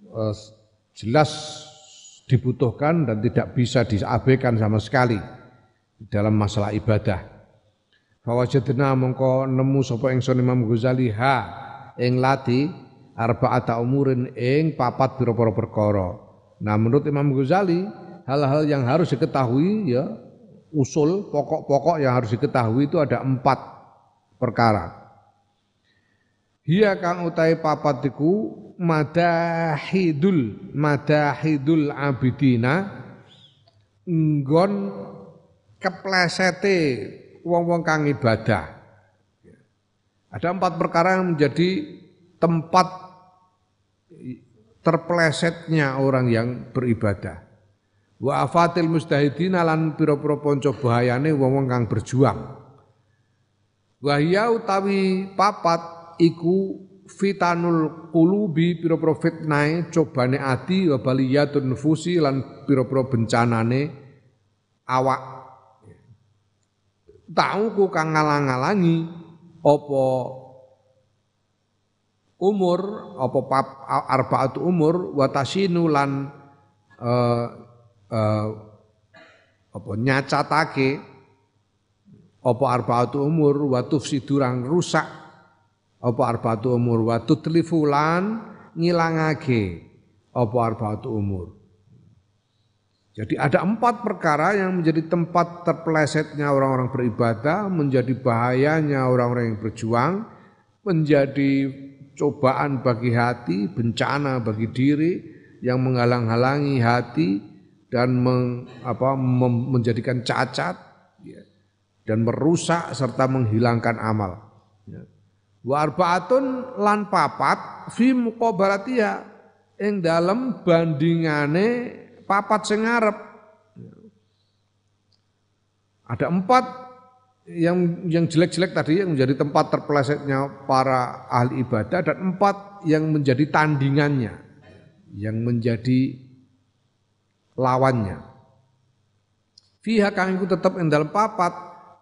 uh, jelas dibutuhkan dan tidak bisa diabaikan sama sekali dalam masalah ibadah. Fawajadna mongko nemu sapa ingsun Imam Ghazali ha ing lati arba'ata umurin ing papat pira-pira perkara. Nah menurut Imam Ghazali hal-hal yang harus diketahui ya usul pokok-pokok yang harus diketahui itu ada empat perkara. Hiya kang utai papat iku madahidul madahidul abidina nggon keplesete wong-wong kang ibadah. Ada empat perkara yang menjadi tempat terplesetnya orang yang beribadah. Wa afatil mustahidina lan pira-pira panca bahayane wong-wong kang berjuang. Wahya utawi papat iku fitanul qulubi pira-pira fitnah cobane ati wa baliyatun nufusi lan pira-pira bencanane awak. Tahu ku kang ngalang-alangi apa umur apa pap arbaatu umur watasinu lan uh, uh, apa nyacatake apa arbaatu umur wa tufsidurang rusak apa arbaatu umur? Wa tutlifulan ngilangake. Apa arbaatu umur? Jadi ada empat perkara yang menjadi tempat terpelesetnya orang-orang beribadah, menjadi bahayanya orang-orang yang berjuang, menjadi cobaan bagi hati, bencana bagi diri yang menghalang-halangi hati dan meng, apa, mem, menjadikan cacat ya, dan merusak serta menghilangkan amal. Wa arbaatun lan papat fi muqabalatia ing dalam bandingane papat sing ngarep. Ada empat yang yang jelek-jelek tadi yang menjadi tempat terpelesetnya para ahli ibadah dan empat yang menjadi tandingannya, yang menjadi lawannya. Fiha kang tetep ing dalam papat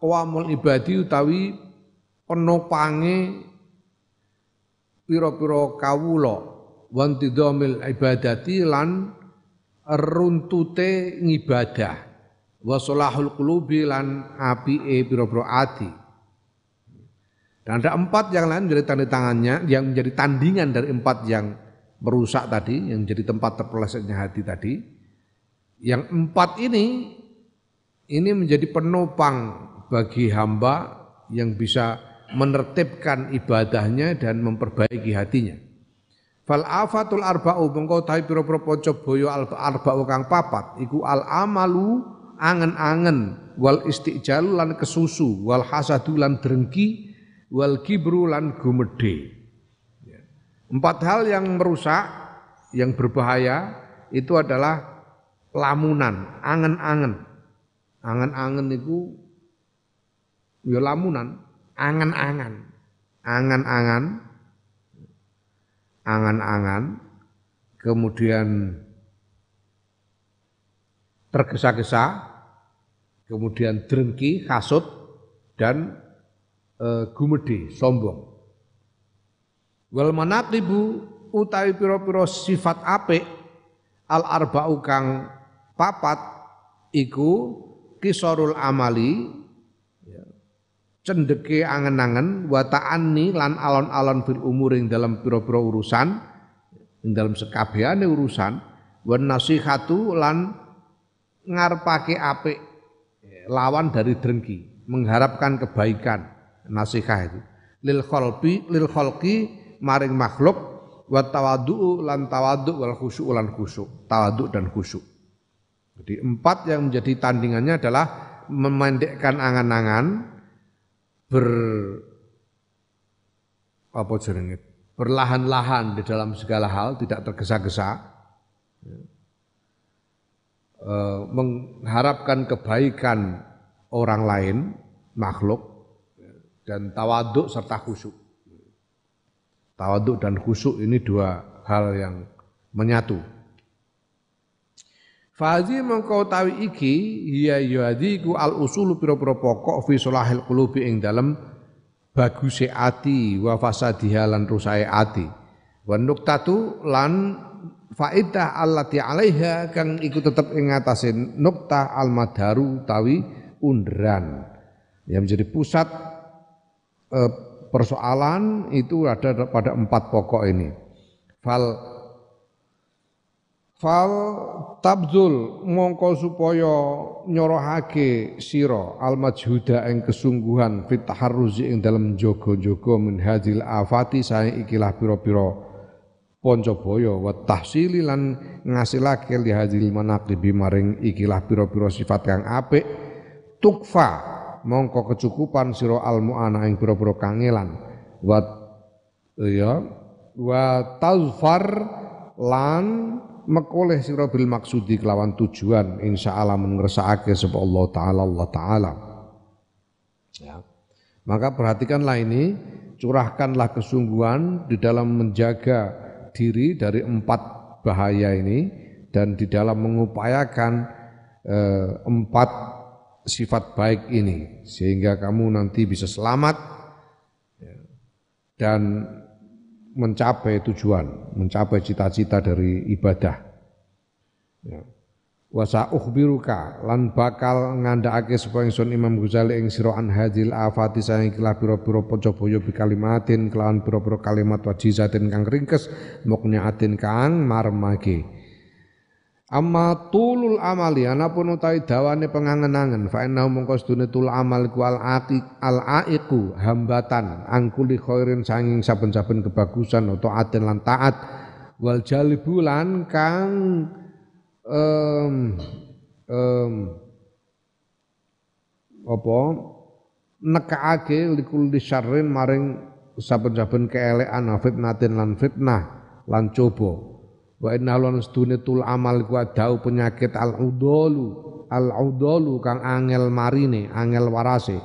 qawamul ibadi utawi penopange pira-pira kawula wantidhamil ibadati lan runtute ngibadah wa salahul qulubi lan apike pira-pira ati. Dan ada empat yang lain menjadi tanda tangannya yang menjadi tandingan dari empat yang merusak tadi, yang menjadi tempat terpelesetnya hati tadi. Yang empat ini ini menjadi penopang bagi hamba yang bisa menertibkan ibadahnya dan memperbaiki hatinya. Fal afatul arba'u mengko tahi pira-pira panca boyo al arba'u kang papat iku al amalu angen-angen wal istijalu lan kesusu wal hasadu lan drengki wal kibru lan gumedhe. Ya. Empat hal yang merusak yang berbahaya itu adalah lamunan, angen-angen. Angen-angen itu ya lamunan, angen-angen. Angan-angan angan-angan, kemudian tergesa-gesa, kemudian drengki, kasut, dan e, gumedi, sombong. Wal manaqibu utawi pira-pira sifat apik al arba'u kang papat iku kisorul amali cendeke angen-angen wa lan alon-alon fil umur ing dalam pira-pira urusan ing dalam sekabehane urusan wa nasihatu lan ngarepake apik lawan dari drengki mengharapkan kebaikan nasihat itu. Lil khalqi lil khalqi maring makhluk wa tawadhu lan tawadhu wal khusyuk lan khusyuk tawadhu dan khusyuk. Jadi empat yang menjadi tandingannya adalah memendekkan angan-angan ber apa jenenge? Berlahan-lahan di dalam segala hal tidak tergesa-gesa ya. e, mengharapkan kebaikan orang lain makhluk ya, dan tawaduk serta khusyuk tawaduk dan khusyuk ini dua hal yang menyatu Fazi mengkau tawi iki ya yadiku al usulu pira-pira pokok fi solahil qulubi ing dalem baguse ati wa fasadiha lan rusae ati. Wa nuktatu lan faidah allati alaiha kang iku tetep ing ngatasé nuktah al madaru tawi undran yang menjadi pusat eh, persoalan itu ada pada empat pokok ini fal fal tabzul mongko supaya nyorohake sira al majhuda ing kesungguhan fit taharruzi ing dalam jogo-jogo min hadil afati saya ikilah pira-pira Poncobaya wa tahsili lan ngasilake li hadzil manaqibi maring ikilah pira-pira sifat kang apik. Tukfa mongko kecukupan sira al muana ing pira-pira kangelan. Wa ya wa tazfar lan mekoleh sira bil maksudi kelawan tujuan insyaallah mengersakake sapa Allah taala Allah taala. Ya. Maka perhatikanlah ini curahkanlah kesungguhan di dalam menjaga diri dari empat bahaya ini dan di dalam mengupayakan eh, empat sifat baik ini sehingga kamu nanti bisa selamat. Ya, dan mencapai tujuan, mencapai cita-cita dari ibadah. Ya wa sa'ukhbiruka lan bakal ngandhakake supaya ingsun Imam Ghazali ing sira an hadil afati saing kila pira-pira pocobaya bi kalimatin kelawan pira-pira kalimat wajizatin kang ringkes mukniatin kang marmake Amma tulul amali anapun utawi dawane pengangen-angen fa inna mongko sedune tul amal ku al aqiq al aiqu hambatan angkuli khairin sanging saben-saben kebagusan atau aten lan taat. Wal jalibulan kang um, um, apa nekaake likul disyarrin maring saben-saben keelekan fitnatin lan fitnah lan coba wa inna lan sedune tul amal ku adau penyakit al udolu al udolu kang angel marine angel warase.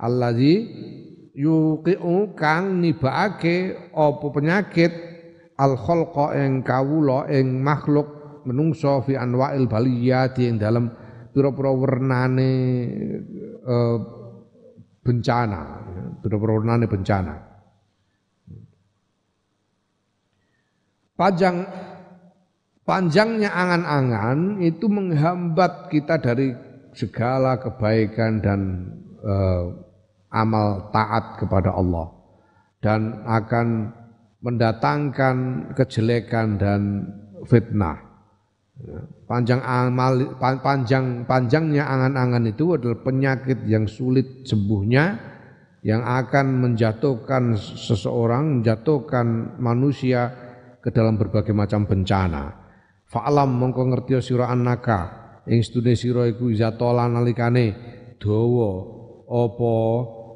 Allazi yuqiu kang nibaake apa penyakit? Al khalqa ing kawula ing makhluk menungso fi anwa'il baliyati yang dalam pira-pira wernane uh, bencana, pira-pira wernane bencana. Panjang panjangnya angan-angan itu menghambat kita dari segala kebaikan dan uh, amal taat kepada Allah dan akan mendatangkan kejelekan dan fitnah. Panjang amal panjang panjangnya angan-angan itu adalah penyakit yang sulit sembuhnya yang akan menjatuhkan seseorang, menjatuhkan manusia ke dalam berbagai macam bencana. Fa'lam mongko ngerti sira annaka ing stune sira iku izatola nalikane dawa apa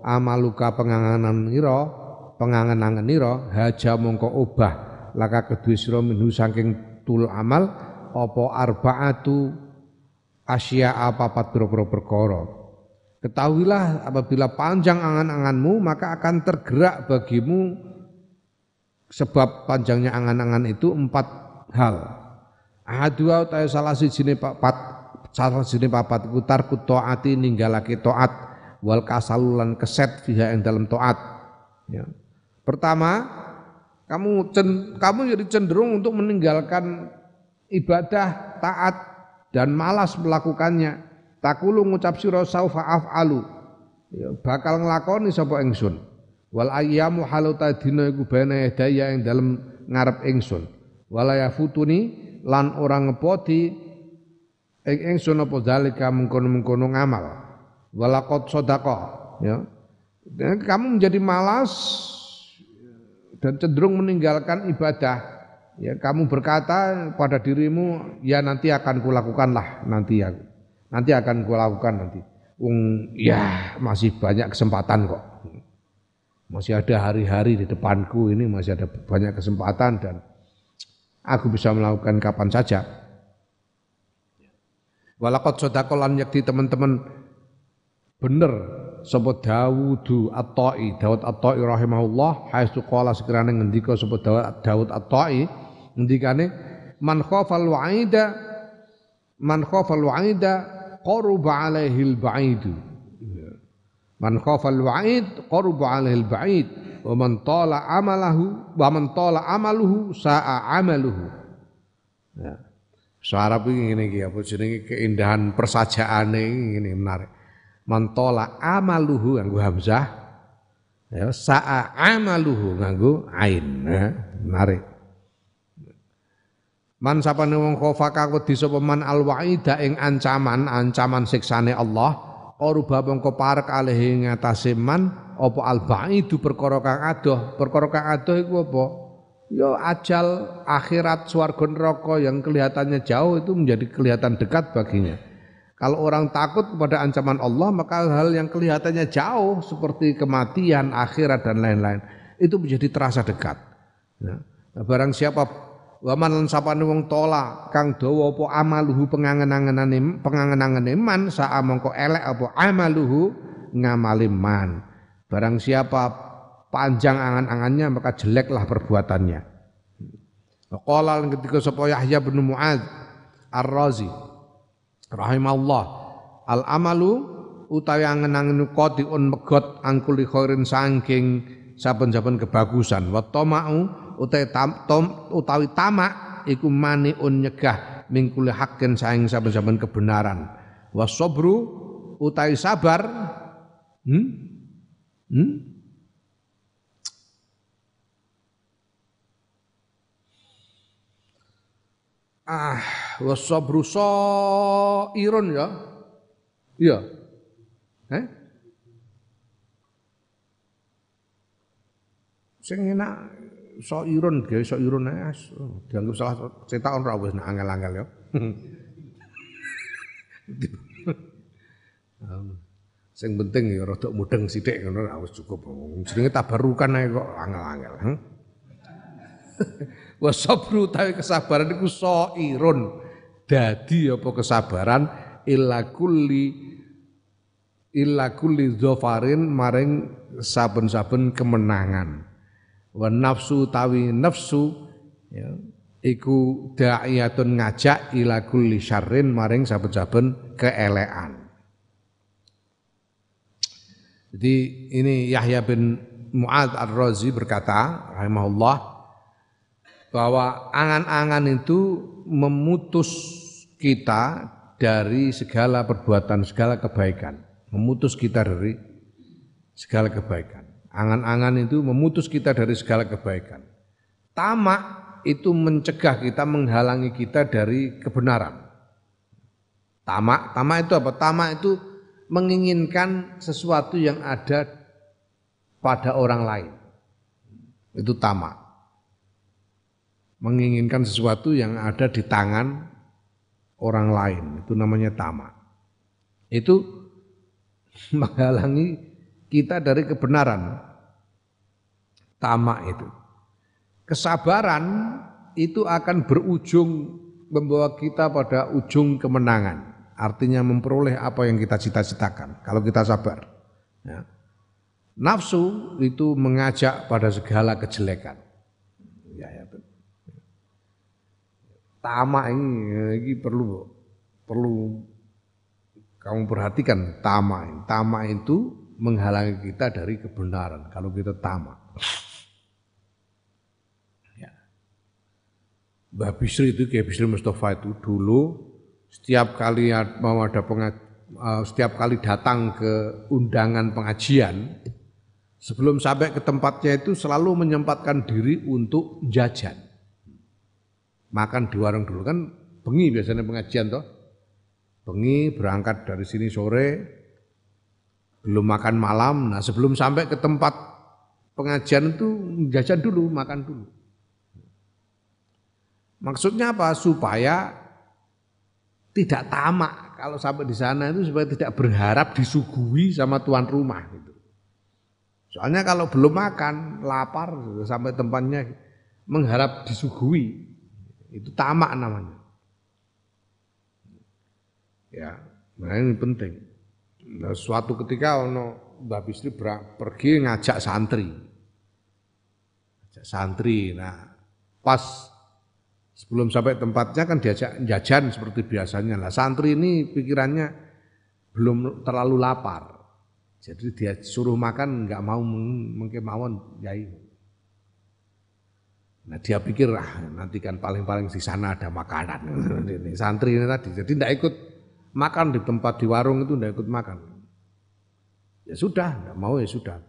amaluka penganganan nira, pengangan-angan nira haja mongko obah laka kedue sira minhu saking tul amal apa arbaatu asya apa pira-pira perkara. Ketahuilah apabila panjang angan-anganmu maka akan tergerak bagimu sebab panjangnya angan-angan itu empat hal. Ahadua utawa salah sijine papat salah sijine papat iku tarku taati ninggalake taat wal kasalulan keset fiha yang dalam taat. Ya. Pertama, kamu kamu jadi cenderung untuk meninggalkan ibadah taat dan malas melakukannya. Takulu ngucap sira saufa af'alu. Ya, bakal nglakoni sapa ingsun. Wal ayyamu haluta dina iku bene daya ing dalem ngarep ingsun. Wala yafutuni lan orang ngepoti ing ingsun apa zalika mengkono-mengkono ngamal. Walaqad sadaqa ya. Dan kamu menjadi malas dan cenderung meninggalkan ibadah. Ya kamu berkata pada dirimu ya nanti akan kulakukanlah nanti ya. Nanti akan kulakukan nanti. Ung, ya masih banyak kesempatan kok. Masih ada hari-hari di depanku ini masih ada banyak kesempatan dan aku bisa melakukan kapan saja. Walakot sodakolan yakti teman-teman. Bener sapa Dawudu At-Tai Dawud At-Tai rahimahullah. Haitsu qala sekiranya ngendika sapa Dawud At-Tai ngendikane man khafal wa'ida man khafal wa'ida qaruba alaihi al-ba'id man khafal wa'id qaruba alaihi al-ba'id wa man tala amalahu wa man tala amaluhu sa'a amaluhu Ya. So Arab ini ngene iki apa jenenge keindahan persajaane ini menarik. Mantola amaluhu nganggo hamzah. Ya, sa'a amaluhu nganggo ain. Ya, menarik. Man sapane wong khofa kako disapa man alwaida ing ancaman, ancaman siksane Allah, qaruba mongko parek alih ngatasé man apa albaidu perkara kang adoh. Perkara kang adoh iku apa? Ya ajal akhirat swarga neraka yang kelihatannya jauh itu menjadi kelihatan dekat baginya. Kalau orang takut kepada ancaman Allah, maka hal yang kelihatannya jauh seperti kematian, akhirat dan lain-lain itu menjadi terasa dekat. Nah, barang siapa Waman lan sapane wong tola kang dawa apa amaluhu pengangen-angenane pengangen-angene man saa mongko elek apa amaluhu ngamali man. Barang siapa panjang angan-angannya maka jeleklah perbuatannya. Qala ketika sapa Yahya bin Muad Ar-Razi rahimahullah al amalu utawi angen-angen qatiun megot angkuli khairin saking saben-saben kebagusan wa tama'u utawi tam, tom, utawi tamak iku maniun nyegah mingkuli hakin saing saben-saben kebenaran wasobru utawi sabar hmm? Hmm? ah wasobru so iron ya. Iya. Eh? Sing enak soirun gawe soirun ae dianggap salah cetak ora wis nak angel-angel ya. [laughs] [laughs] Sing penting ya rada mudeng sithik ngono wis cukup. Jenenge tabarukan ae kok angel-angel. [laughs] Wa sabru tawi kesabaran iku soirun. Dadi apa kesabaran illa kulli illa kulli dhafarin maring saben-saben kemenangan wa nafsu tawi nafsu ya iku da'iyatun ngajak ila kulli syarrin maring saben-saben keelekan. Jadi ini Yahya bin Mu'ad Ar-Razi berkata rahimahullah bahwa angan-angan itu memutus kita dari segala perbuatan, segala kebaikan. Memutus kita dari segala kebaikan. Angan-angan itu memutus kita dari segala kebaikan. Tamak itu mencegah kita, menghalangi kita dari kebenaran. Tamak, tamak itu apa? Tamak itu menginginkan sesuatu yang ada pada orang lain. Itu tamak. Menginginkan sesuatu yang ada di tangan orang lain. Itu namanya tamak. Itu [laughs] menghalangi kita dari kebenaran. Tamak itu. Kesabaran itu akan berujung membawa kita pada ujung kemenangan. Artinya memperoleh apa yang kita cita-citakan kalau kita sabar. Ya. Nafsu itu mengajak pada segala kejelekan. Ya, ya, tamak ini, ini perlu perlu kamu perhatikan tamak. Tamak itu menghalangi kita dari kebenaran kalau kita tamak. Ya. Mbah Bisri itu kayak Bisri Mustafa itu dulu setiap kali mau ada uh, setiap kali datang ke undangan pengajian sebelum sampai ke tempatnya itu selalu menyempatkan diri untuk jajan. Makan di warung dulu kan bengi biasanya pengajian toh. Bengi berangkat dari sini sore belum makan malam. Nah sebelum sampai ke tempat pengajian itu jajan dulu, makan dulu. Maksudnya apa? Supaya tidak tamak kalau sampai di sana itu supaya tidak berharap disuguhi sama tuan rumah gitu. Soalnya kalau belum makan, lapar sampai tempatnya mengharap disuguhi itu tamak namanya. Ya, nah ini penting. Nah, suatu ketika ono Mbah Bisri pergi ngajak santri. Ngajak santri. Nah, pas sebelum sampai tempatnya kan diajak jajan seperti biasanya. Lah santri ini pikirannya belum terlalu lapar. Jadi dia suruh makan nggak mau mungkin mawon yai. Nah dia pikir ah nanti kan paling-paling di sana ada makanan. [laughs] Ini santri ini tadi. Jadi tidak ikut makan di tempat di warung itu tidak ikut makan. Ya sudah, tidak mau ya sudah.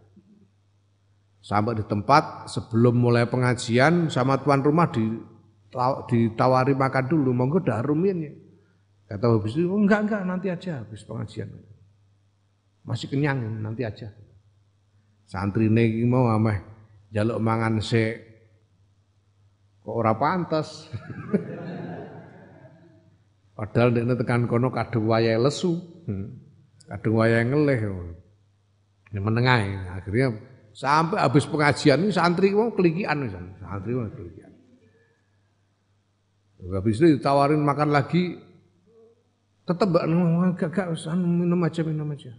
Sampai di tempat sebelum mulai pengajian sama tuan rumah di ditawari makan dulu, monggo dah rumin ya. Kata habis itu, oh, enggak enggak nanti aja habis pengajian. Masih kenyang nanti aja. Santri ini mau ameh jaluk mangan se kok ora pantas. [laughs] Padahal dia tekan kono kadung wayahe lesu. Hmm. Kadung wayahe ngeleh. Yang menengah akhirnya sampai habis pengajian ini santri mau kelikian santri mau kelikian. Habis itu ditawarin makan lagi, tetap gak gak minum aja minum aja.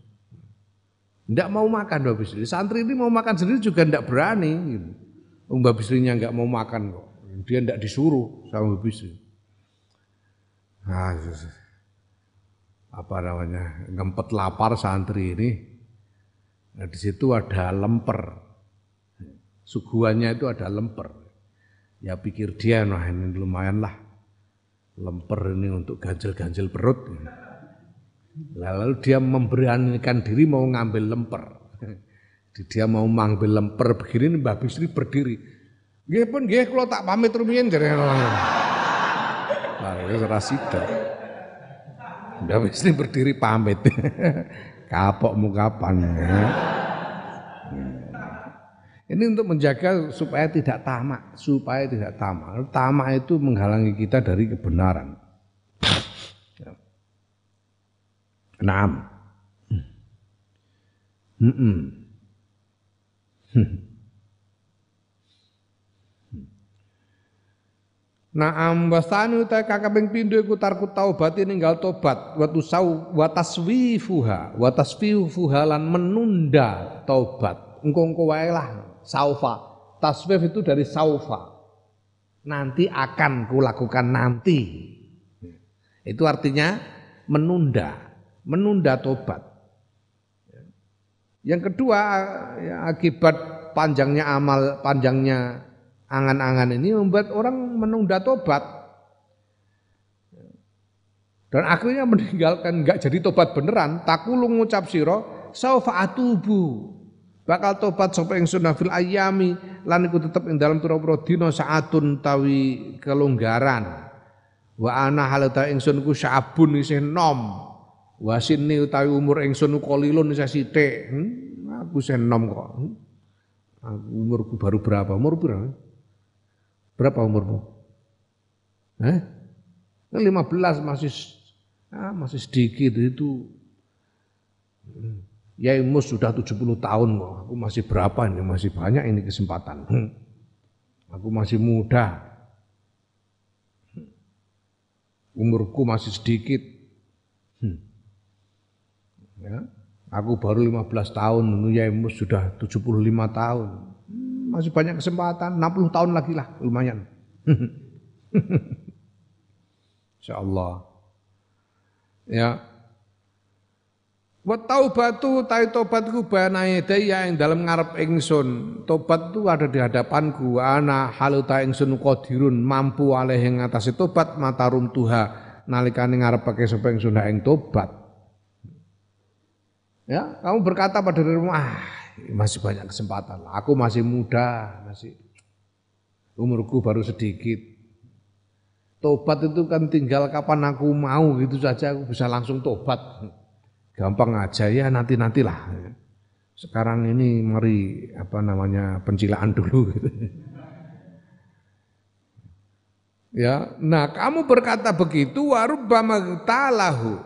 Tidak mau makan habis itu. Santri ini mau makan sendiri juga tidak berani. Gitu. Mbak Bisrinya nggak mau makan kok. Dia tidak disuruh sama Bisri. Nah, apa namanya ngempet lapar santri ini. Nah, di situ ada lemper. Suguhannya itu ada lemper. Ya pikir dia, nah ini lumayan lah. Lemper ini untuk ganjel-ganjel perut. Lalu dia memberanikan diri mau ngambil lemper. Dia mau ngambil lemper begini, Mbak Bisri berdiri. Nggih pun nggih kula tak pamit rumiyin jare. Lah ora sida. Ndak wis berdiri pamit. [laughs] Kapokmu kapan ya. Ini untuk menjaga supaya tidak tamak, supaya tidak tamak. Tamak itu menghalangi kita dari kebenaran. Naam. Hmm. Hmm. Naam wasani utai kakabeng pindo iku tarku taubat ninggal tobat wa tusau wa taswifuha wa taswifuha lan menunda taubat engko engko wae lah saufa. Taswif itu dari saufa. Nanti akan kulakukan nanti. Itu artinya menunda. Menunda tobat. Yang kedua ya, akibat panjangnya amal panjangnya angan-angan ini membuat orang menunda tobat. Dan akhirnya meninggalkan nggak jadi tobat beneran, takulung ngucap siro, saufa atubu. Bakal tobat sapa ingsun fil ayami lan iku tetep ing dalam pira-pira dina saatun tawi kelonggaran. Wa ana halata ingsun ku syabun isih nom. Wa sinni utawi umur ingsun qalilun isih sithik. Hmm, aku isih nom kok. Hmm. Umurku baru berapa? Umur berapa? Berapa umurmu? Eh? 15 masih ah, masih sedikit itu. Ya Mus sudah 70 tahun kok. Aku masih berapa ini? Masih banyak ini kesempatan. Hmm. Aku masih muda. Umurku masih sedikit. Hmm. Ya. Aku baru 15 tahun, ya Mus sudah 75 tahun masih banyak kesempatan, 60 tahun lagi lah, lumayan. [laughs] Insya Allah. Ya. Wa taubatu tai tobatku banae daya yang dalam ngarep ingsun. Tobat itu ada di hadapanku. Ana haluta ingsun qadirun mampu alih ing atase tobat matarum tuha nalikane ngarepake sapa ingsun ing tobat. Ya, kamu berkata pada dirimu, ah masih banyak kesempatan. Aku masih muda, masih umurku baru sedikit. Tobat itu kan tinggal kapan aku mau gitu saja aku bisa langsung tobat. Gampang aja ya nanti nantilah. Sekarang ini mari apa namanya pencilaan dulu. Gitu. [laughs] Ya, nah kamu berkata begitu warubbama talahu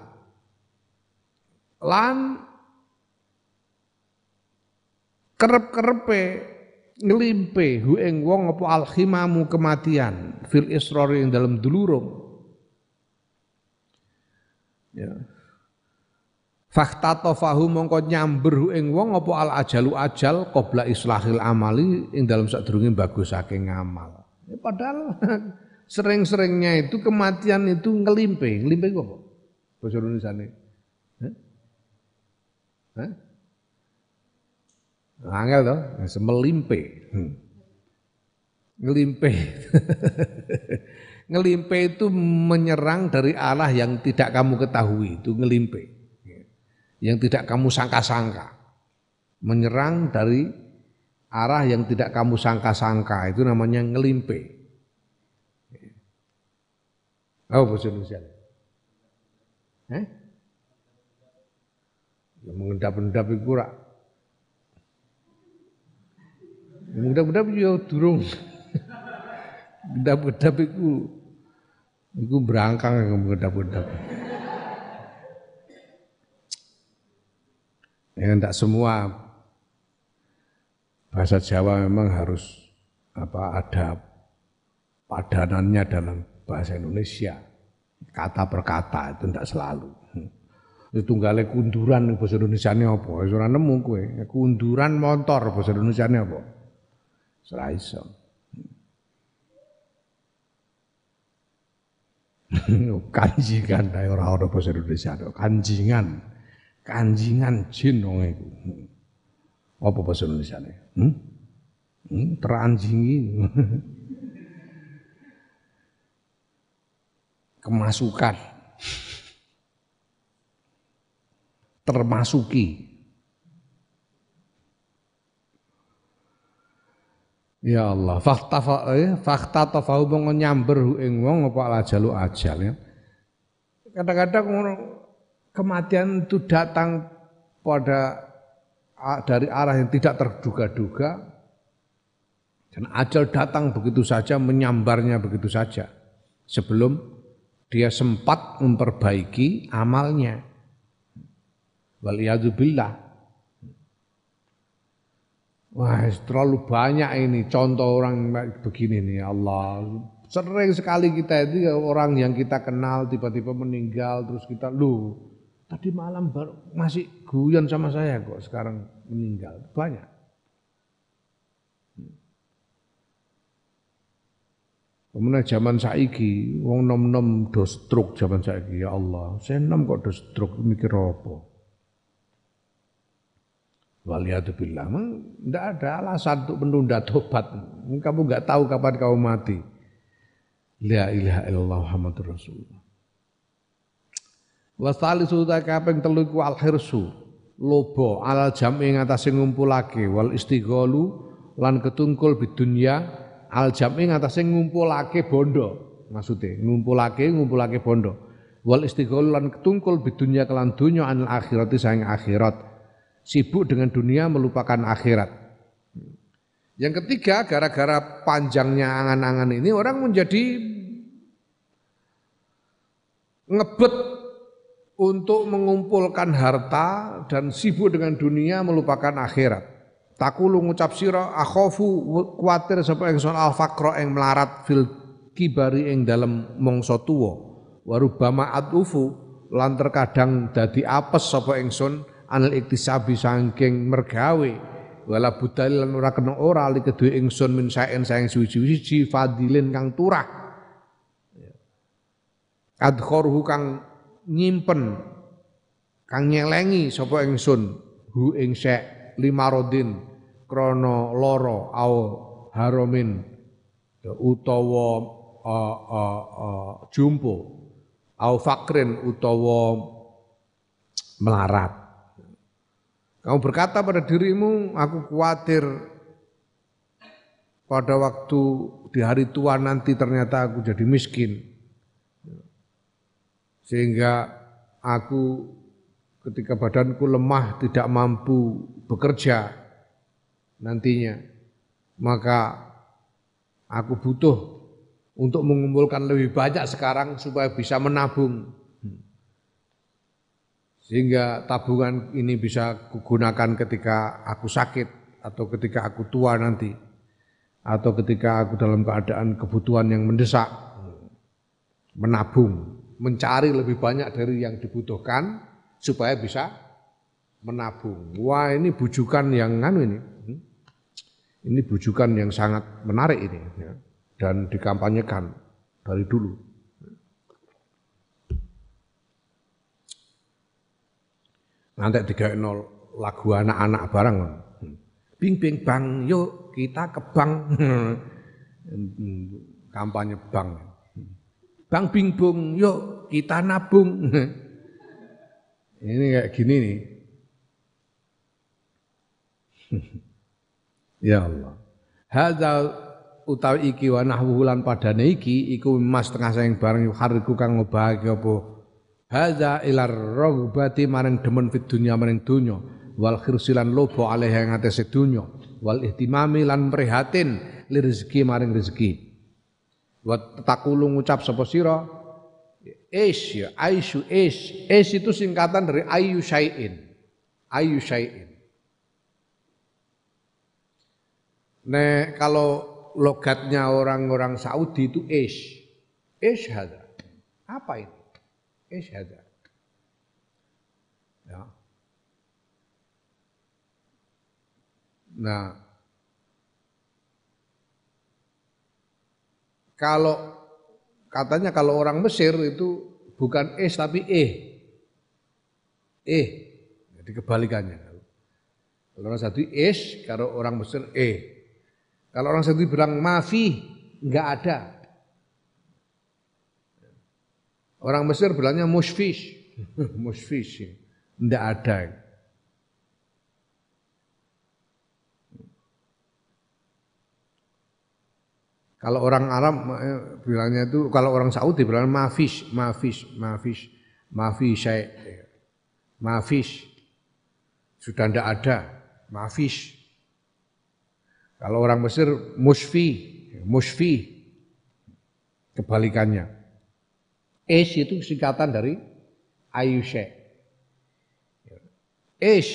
lan kerep-kerepe ngelimpe hu ing wong apa alkhimamu kematian fil israri ing dalam dulurung ya Fakta tofahu mongko nyamber ing wong apa al ajalu ajal qabla islahil amali ing dalam sadurunge bagusake ngamal. Ya, padahal [laughs] sering-seringnya itu kematian itu ngelimpe, ngelimpe apa? Bahasa Indonesia nih. Hah? Hah? Angel toh, semelimpe. Hmm. Ngelimpe. [laughs] ngelimpe itu menyerang dari arah yang tidak kamu ketahui, itu ngelimpe. Yang tidak kamu sangka-sangka. Menyerang dari arah yang tidak kamu sangka-sangka, itu namanya ngelimpe. Oh, bahasa Indonesia. Eh? Ya, mengendap-endap itu rak. Mengendap-endap ya durung. [laughs] Gedap-gedap itu itu berangkang yang gedap-gedap. Ya tidak semua bahasa Jawa memang harus apa ada padanannya dalam bahasa Indonesia. Kata per kata itu tidak selalu. Itu tunggale kunduran bahasa Indonesia ini apa? Ora nemu kowe. Kunduran motor bahasa Indonesia ini apa? Ora iso. [laughs] kanjingan ta ora ora basa Indonesia kanjingan kanjingan jin wong iku apa basa Indonesia ne hmm? hmm? teranjingi [laughs] kemasukan termasuki Ya Allah, fakta eh, fakta tafahu mongko nyamber ing wong apa ala jalu ajal ya. Kadang-kadang kematian itu datang pada dari arah yang tidak terduga-duga dan ajal datang begitu saja menyambarnya begitu saja sebelum dia sempat memperbaiki amalnya. Waliyadzubillah Wah, terlalu banyak ini contoh orang begini nih Allah. Sering sekali kita itu orang yang kita kenal tiba-tiba meninggal terus kita lu tadi malam baru masih guyon sama saya kok sekarang meninggal banyak. Kemudian zaman saiki, wong nom-nom do stroke zaman saiki ya Allah. Saya nom kok do stroke mikir apa? Waliyatubillah. Tidak ada alasan untuk menunda tobat. Kamu nggak tahu kapan kamu mati. La ilaha illallah Muhammadur Rasulullah. Wasali sudah kaping telu al hirsu. Lobo alal jam'i ngatasé ngumpulake wal istighalu lan ketungkul bidunya al jam'i ngatasé ngumpulake bondo. Maksudnya ngumpulake ngumpulake bondo. Wal istighalu lan ketungkul bidunya kelan dunya anil akhirati sayang akhirat sibuk dengan dunia melupakan akhirat. Yang ketiga, gara-gara panjangnya angan-angan ini orang menjadi ngebet untuk mengumpulkan harta dan sibuk dengan dunia melupakan akhirat. Takulu ngucap sira akhofu kuatir sapa ingsun al faqra ing melarat fil kibari ing dalam mongso tuwa. Warubama adufu lan terkadang dadi apes sapa ingsun anil iktisabi saking mergawe wala budal lan ora kena ora li kedue ingsun min saen saeng suwi-suwi fadilin kang turah adkhorhu kang nyimpen. Kang nyelengi sapa ingsun? Hu ing sek limarodin krana loro au haromin utawa uh, uh, uh, jumpo au fakrin utawa melarat. Kamu berkata pada dirimu, aku khawatir pada waktu di hari tua nanti ternyata aku jadi miskin. Sehingga aku ketika badanku lemah tidak mampu bekerja nantinya. Maka aku butuh untuk mengumpulkan lebih banyak sekarang supaya bisa menabung sehingga tabungan ini bisa kugunakan ketika aku sakit atau ketika aku tua nanti atau ketika aku dalam keadaan kebutuhan yang mendesak menabung mencari lebih banyak dari yang dibutuhkan supaya bisa menabung wah ini bujukan yang nganu ini hmm? ini bujukan yang sangat menarik ini ya, dan dikampanyekan dari dulu Nanti tiga nol lagu anak-anak barang. Bing bing bang, yuk kita ke bank. [laughs] kampanye bank. Bang bingbung, yuk kita nabung. [laughs] Ini kayak gini nih. [laughs] ya Allah. Hadza utawi iki wa nahwuhu lan padane iki iku mas tengah saing barang yuhariku kang ngobahake apa hadza ilar ragbati maring demen fid dunya maring dunya wal khirsilan lobo alih yang atase dunya wal ihtimami lan prihatin li rezeki maring rezeki wa takulu ngucap sapa sira ish ya aisyu ish ish itu singkatan dari ayu syai'in ayu syai'in Nek kalau logatnya orang-orang Saudi itu ish. Ish hada. Apa itu? Ish hada. Ya. Nah, kalau katanya kalau orang Mesir itu bukan es tapi eh. Eh. Jadi kebalikannya. Kalau orang Saudi es, kalau orang Mesir eh. Kalau orang Saudi bilang mafi, enggak ada. Orang Mesir bilangnya musfish. [laughs] musfish. Enggak ada. Kalau orang Arab eh, bilangnya itu kalau orang Saudi bilang mafish, mafish, mafish, mafish, mafish. Sudah tidak ada, mafish. Kalau orang Mesir musfi, musfi kebalikannya. Ish itu singkatan dari ayushe. Ish.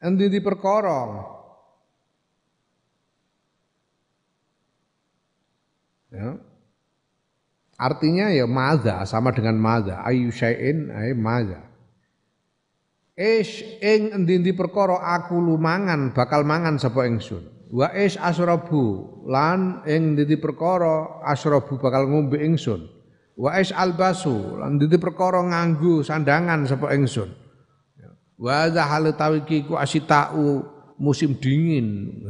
Endi di perkara. Ya. Artinya ya maza sama dengan maza. Ayu syai'in ay maza. Ish ing endi-endi perkara aku lumangan bakal mangan sapa ingsun. Wa ish asrabu lan ing endi perkara asrabu bakal ngombe ingsun. Wa ish albasu lan endi perkara nganggo sandangan sapa ingsun. Wa hadza hal tawiki ku asitau musim dingin.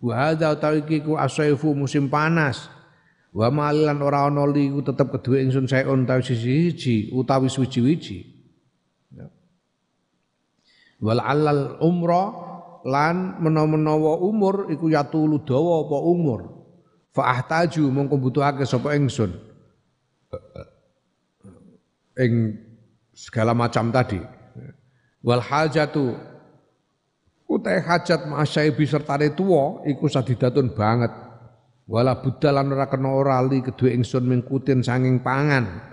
Wa hadza tawiki ku asaifu musim panas. Wa malilan ora ana li ku tetep kedue ingsun saeun tawi siji utawi suci-wiji wal alal umra lan menawa-menawa umur iku yatulu dawa apa umur. Fa ahtaju mongko butuhake sapa ingsun. Ing segala macam tadi. Wal hajatu utai hajat masaibi sertane tuwa iku sadidatun banget wala budalan ora kena ora li kedue ingsun mingkutin sanging pangan.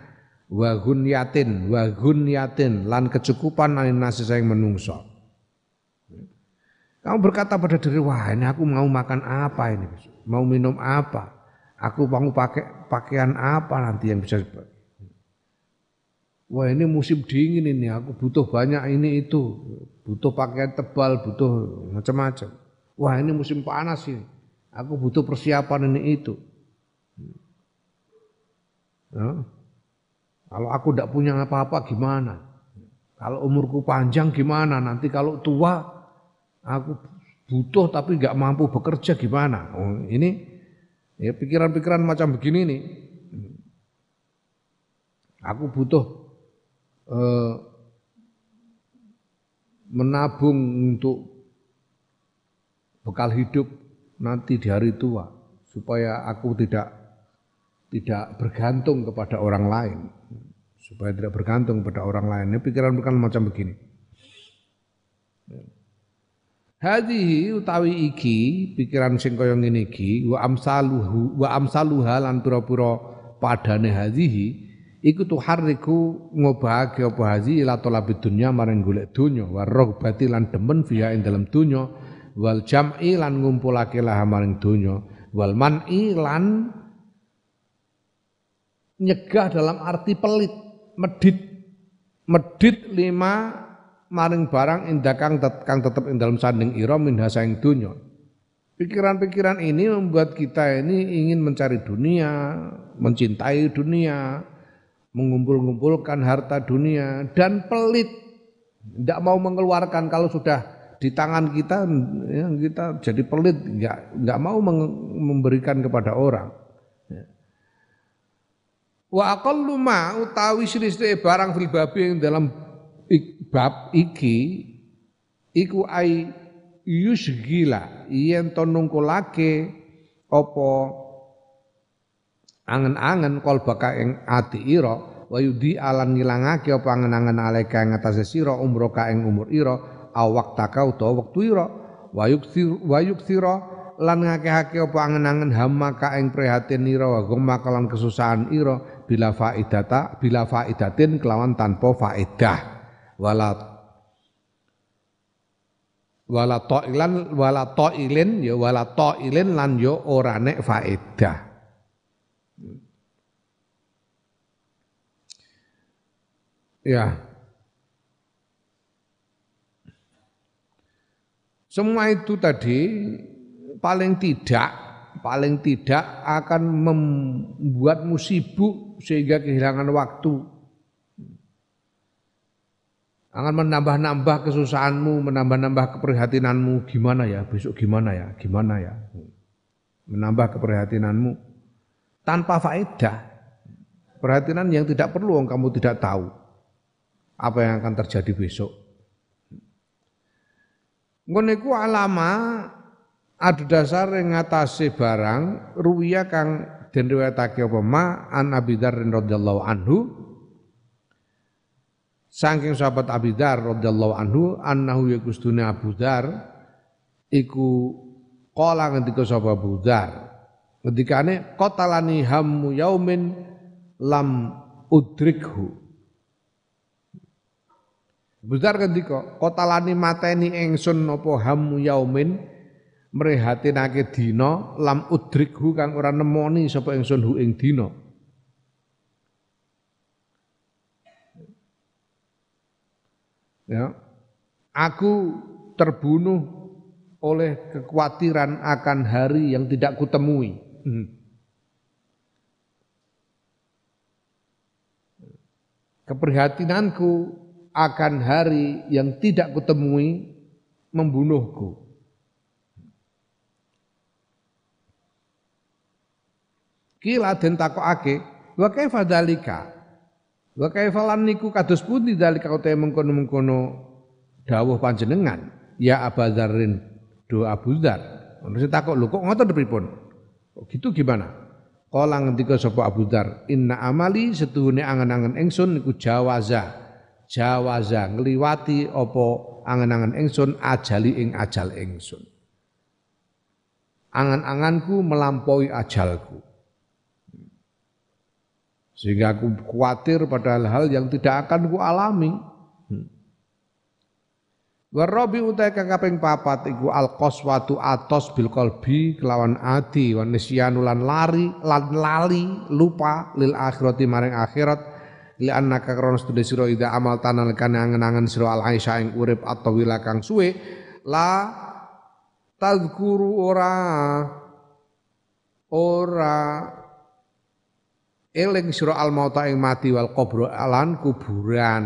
Wa gunyatin wa gunyatin lan kecukupan anin nasi sayang menungso. Kamu berkata pada diri, wah ini aku mau makan apa ini, mau minum apa, aku mau pakai pakaian apa nanti yang bisa Wah ini musim dingin ini, aku butuh banyak ini itu, butuh pakaian tebal, butuh macam-macam. Wah ini musim panas ini, aku butuh persiapan ini itu. Ya. Kalau aku tidak punya apa-apa gimana? Kalau umurku panjang gimana? Nanti kalau tua aku butuh tapi nggak mampu bekerja gimana? Oh, ini ya pikiran-pikiran macam begini nih. Aku butuh eh, menabung untuk bekal hidup nanti di hari tua supaya aku tidak tidak bergantung kepada orang lain supaya tidak bergantung pada orang lain. Ini pikiran-pikiran macam begini. Hadihi utawi iki pikiran sing kaya ngene iki wa amsaluhu wa amsaluha lan pira-pira padane hadihi iku tuharriku ngobahake apa hazi ila talabi dunya maring golek dunya wa demen fiha ing dalam dunya wal jam'i lan ngumpulake lah maring dunya wal man'i lan nyegah dalam arti pelit medit. Medit lima maring barang indah kang, tet, kang tetep ing dalam sanding ira min hasaing dunya pikiran-pikiran ini membuat kita ini ingin mencari dunia mencintai dunia mengumpul-ngumpulkan harta dunia dan pelit. Tidak mau mengeluarkan kalau sudah di tangan kita ya, kita jadi pelit nggak nggak mau memberikan kepada orang ya. wa aqallu ma utawi sithik barang fil babi dalam bab iki iku ai yusgila yen to nungkulake apa angen-angen baka ing ati ira wa yudi alan ngilangake apa angen-angen aleka ing atase sira umroka ing umur ira aw waktaka utawa wektu ira. Wa yukthir wa yukthira lan ngakehake apa angen-angen hamaka ing prihatin ira wa gumma kalan kesusahan ira bila faidata bila faidatin kelawan tanpa faedah wala wala ta'ilan wala ta'ilin ya wala ta'ilin lan yo ya ora nek faedah ya semua itu tadi paling tidak paling tidak akan membuatmu sibuk sehingga kehilangan waktu akan menambah-nambah kesusahanmu, menambah-nambah keprihatinanmu. Gimana ya besok gimana ya, gimana ya. Menambah keprihatinanmu tanpa faedah. Perhatian yang tidak perlu kamu tidak tahu apa yang akan terjadi besok. Ngono iku alama adu dasar ngatasi barang ruwiya kang den riwayatake apa? Ma an Abi Dzar radhiyallahu anhu. Saking sahabat Abi Dar radhiyallahu anhu annahu yakustune Abu Dar iku qala ngendika sapa Abu Dar ngendikane qatalani hammu yaumin lam udrikhu Abu Dar ngendika qatalani mateni ingsun apa hammu yaumin? Mrehatinake dina lam udrikhu kang ora nemoni sapa ingsun hu ing dina. Ya. Aku terbunuh oleh kekhawatiran akan hari yang tidak kutemui. Hmm. keprihatinanku akan hari yang tidak kutemui membunuhku kila den takokake wa kaifa dalika Wa kaifalan niku kados pundi dalika utahe mengkono-mengkono dawuh panjenengan ya Abadzarin do Abu Dzar. Ono sing takok lho kok ngoten pripun? Kok gitu gimana? Kala ngendika sapa Abu Dzar, "Inna amali setuhune angen-angen ingsun niku jawaza." Jawaza ngliwati apa angen-angen ingsun ajali ing ajal ingsun. Angan-anganku melampaui ajalku. Sehingga aku khawatir pada hal-hal yang tidak akan ku alami. Hmm. Warabi utai kakaping papat iku al qaswatu atos bil qalbi kelawan ati wa nisyanu lan lari lan lali lupa lil akhirati maring akhirat li annaka kronos tu sira ida amal tanal kan angen-angen sira al aisyah ing urip atau wilakang suwe la tazkuru ora ora eling sira al mauta ing mati wal qabr alan kuburan.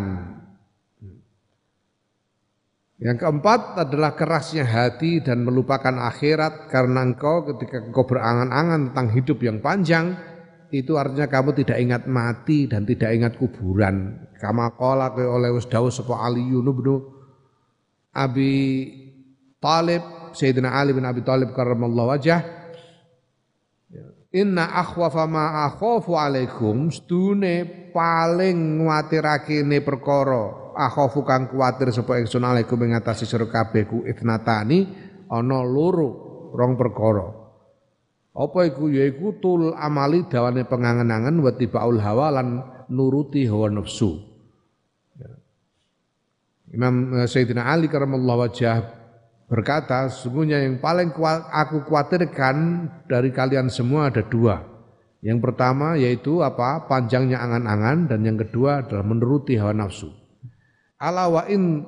Yang keempat adalah kerasnya hati dan melupakan akhirat karena engkau ketika engkau berangan-angan tentang hidup yang panjang itu artinya kamu tidak ingat mati dan tidak ingat kuburan. Kama qala oleh wis dawuh sapa Ali bin Abi Talib Sayyidina Ali bin Abi Talib karramallahu wajah Inna akhwafa ma akhafu alaikum stune paling nguatirake ne perkara akhafu kang kuwatir sapa ingsun alaikum ing atase sira kabeh itnatani ana loro rong perkara apa iku yaiku tul amali dawane pengangen-angen wa tibaul hawa lan nuruti hawa nafsu Imam eh, Sayyidina Ali karamallahu wajah berkata, sesungguhnya yang paling aku khawatirkan dari kalian semua ada dua. Yang pertama yaitu apa? Panjangnya angan-angan dan yang kedua adalah menuruti hawa nafsu. Ala wa in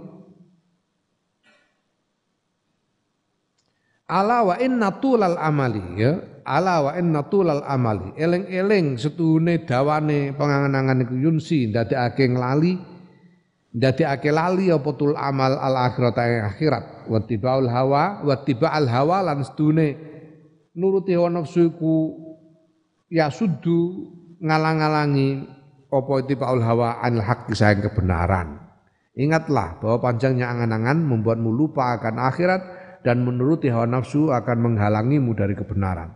Ala wa in natulal amali ya. Ala wa in natulal amali. Eleng-eleng setune dawane pengangan-angan iku yunsi ndadekake lali Dadi ake lali apa tul amal al akhirat akhirat wa tibaul hawa wa tibaal hawa lan sedune nuruti hawa nafsu iku ya sudu ngalang-alangi apa tibaul hawa anil haq sayang kebenaran. Ingatlah bahwa panjangnya angan-angan membuatmu lupa akan akhirat dan menuruti hawa nafsu akan menghalangimu dari kebenaran.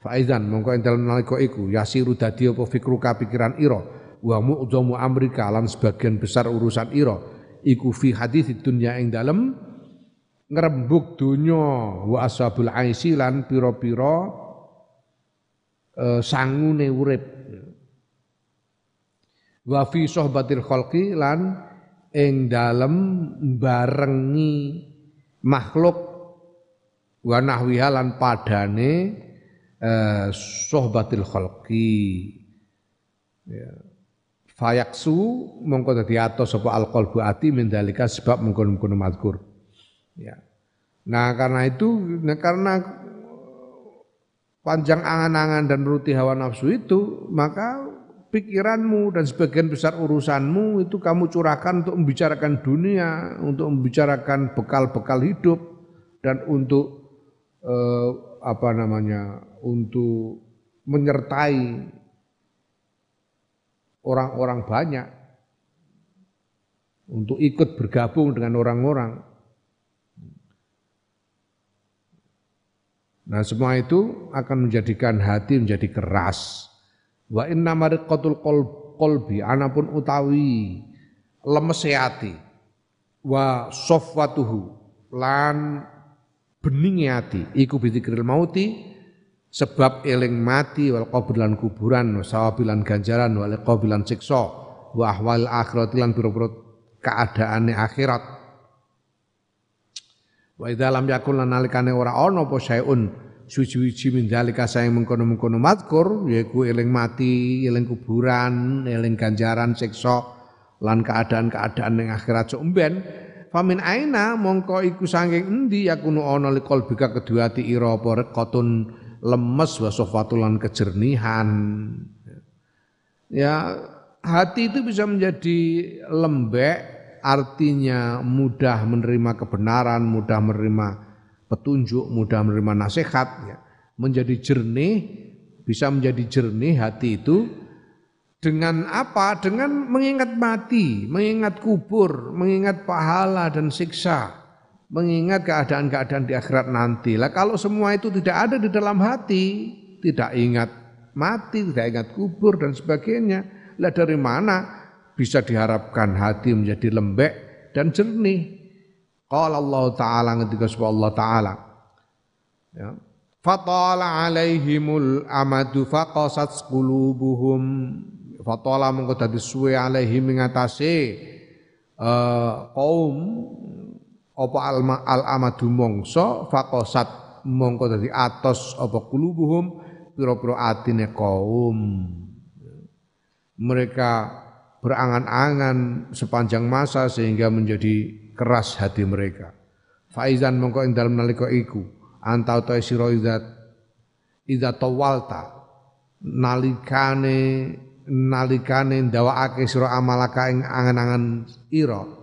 Faizan mongko entel nalika iku yasiru dadi apa fikruka pikiran ira? Wa mu'dhamu amrika lan sebagian besar urusan ira. Iku fi hadis dunya ing dalem ngrembug donya wa ashabul aisi lan pira-pira e, sangune urip. Wa fi sohbatil khalqi lan ing dalem barengi makhluk wa nahwiha lan padane eh, sohbatil khalqi. Ya. Fayaksu mongko dadi atos sapa alqalbu ati mendalika sebab mengkono-mengkono mazkur. Ya. Nah karena itu nah karena panjang angan-angan dan ruti hawa nafsu itu maka pikiranmu dan sebagian besar urusanmu itu kamu curahkan untuk membicarakan dunia untuk membicarakan bekal-bekal hidup dan untuk eh, apa namanya untuk menyertai orang-orang banyak untuk ikut bergabung dengan orang-orang. Nah semua itu akan menjadikan hati menjadi keras. Wa inna mariqatul kolbi anapun utawi lemes hati. Wa sofwatuhu lan beningi hati. Iku bidzikril mauti sebab eling mati wal qabr kuburan sawabilan ganjaran wal qabilan siksa wa ahwal akhirat lan akhirat. Wa idza lam yakun lan nalikane ora ana apa sayun suci-suci min dalika mengkono-mengkono mazkur yaiku eling mati eling kuburan eling ganjaran siksa lan keadaan-keadaan ning akhirat. Sok umben famin aina mongko iku saking endi yakunu ana liqal bika kedua ati ira apa lemes wa sofatulan kejernihan. Ya, hati itu bisa menjadi lembek, artinya mudah menerima kebenaran, mudah menerima petunjuk, mudah menerima nasihat, ya. menjadi jernih, bisa menjadi jernih hati itu dengan apa? Dengan mengingat mati, mengingat kubur, mengingat pahala dan siksa mengingat keadaan-keadaan di akhirat nanti. Lah kalau semua itu tidak ada di dalam hati, tidak ingat mati, tidak ingat kubur dan sebagainya, lah dari mana bisa diharapkan hati menjadi lembek dan jernih? Qala Allah Ta'ala ketika Allah Ta'ala. Ya. Fatala alaihimul amadu faqasat qulubuhum fatala mengko dadi suwe alaihim ngatasi uh, kaum apa al amadu mongso fakosat mongko dadi atos apa kulubuhum pira-pira atine kaum. Mereka berangan-angan sepanjang masa sehingga menjadi keras hati mereka. Faizan mongko ing dalem nalika iku antau ta sira idzat idza tawalta nalikane nalikane ndawakake sira amalaka ing angan-angan ira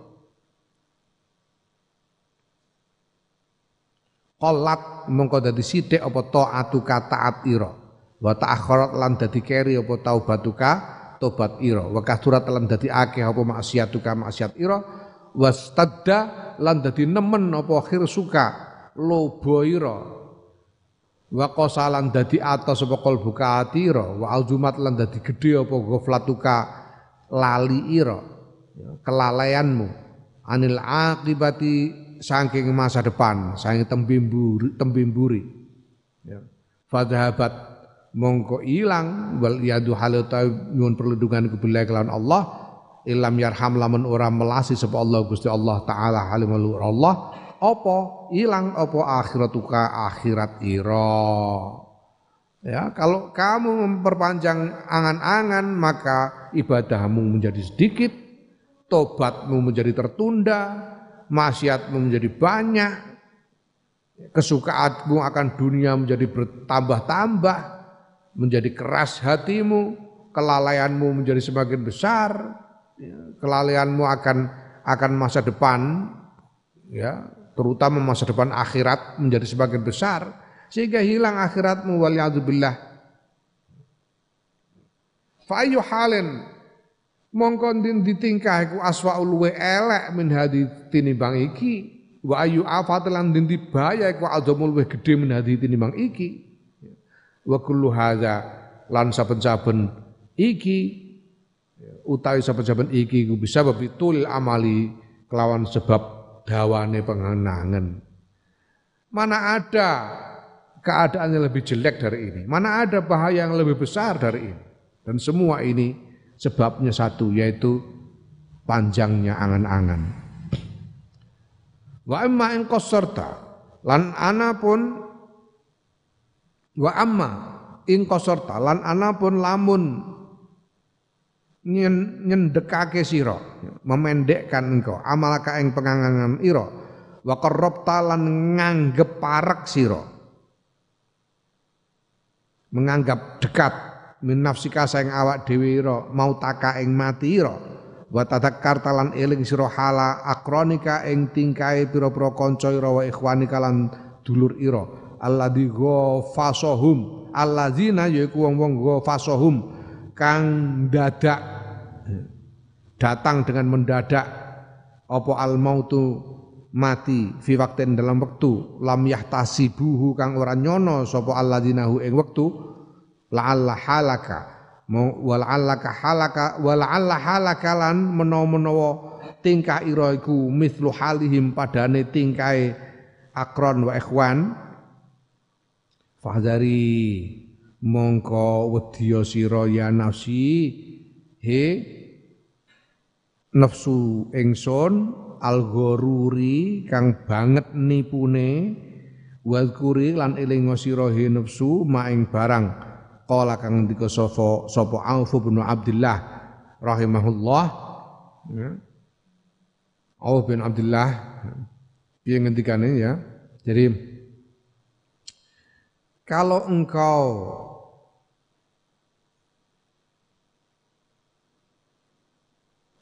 Qolat mongko dadi sithik apa taatuka taat ira. Wa ta'akharat lan dadi keri apa taubatuka tobat ira. Wa kathurat lan dadi akeh apa maksiatuka maksiat ira. Wastadda lan dadi nemen apa khirsuka lobo ira. Wa qasalan dadi atos apa qalbuka atira. Wa aljumat lan dadi gedhe apa ghaflatuka lali ira. Kelalaianmu anil akibati saking masa depan, saking tembimburi, tembimburi. Ya. Fadhabat mongko ilang wal yadu halata nyuwun perlindungan kebilai kelawan Allah ilam yarham lamun ora melasi sapa Allah Gusti Allah taala halimul Allah apa ilang apa akhiratuka akhirat ira ya kalau kamu memperpanjang angan-angan maka ibadahmu menjadi sedikit tobatmu menjadi tertunda maksiatmu menjadi banyak, kesukaanmu akan dunia menjadi bertambah-tambah, menjadi keras hatimu, kelalaianmu menjadi semakin besar, kelalaianmu akan akan masa depan. Ya terutama masa depan akhirat menjadi sebagian besar. Sehingga hilang akhiratmu waliyadzubillah fa mongko ditingkah iku aswaul wa elek min hadi tinimbang iki wa ayu afat lan din dibaya iku adzamul wa gedhe min hadi tinimbang iki wa kullu hadza lan saben-saben iki utawi saben-saben iki ku bisa betul amali kelawan sebab dawane pengenangan. Mana ada keadaan yang lebih jelek dari ini? Mana ada bahaya yang lebih besar dari ini? Dan semua ini sebabnya satu yaitu panjangnya angan-angan. Wa amma in qasarta lan ana pun wa amma in qasarta lan ana pun lamun nyendekake sira memendekkan engkau amalaka ing pengangangan ira wa qarrabta lan nganggep parek sira menganggap dekat min nafsika saing awak dhewe ira mau taka ing mati ira. Wa tadakkarta lan eling sira hala akronika ing tingkae pira-pira kanca ira wa ikhwanika lan dulur ira. Alladzi ghafasahum alladzina yaiku wong-wong ghafasahum kang dadak datang dengan mendadak apa al mautu mati fi waktin dalam waktu lam yahtasibuhu kang ora nyono sapa alladzinahu ing wektu la'alla halaka. Wala'allaka halaka wala'alla halaka lan menawa-menawa tingkah ira iku mislu halihim padane tingkahe akron wa ikhwan. Fahdari mongko wedya sira ya nafsi he nafsu ingsun al-ghururi kang banget nipune wadkuri lan elinga sira he nafsu maing barang qala kang ndika sapa sapa Auf bin Abdullah rahimahullah ya. Auf bin Abdullah piye ngendikane ya jadi kalau engkau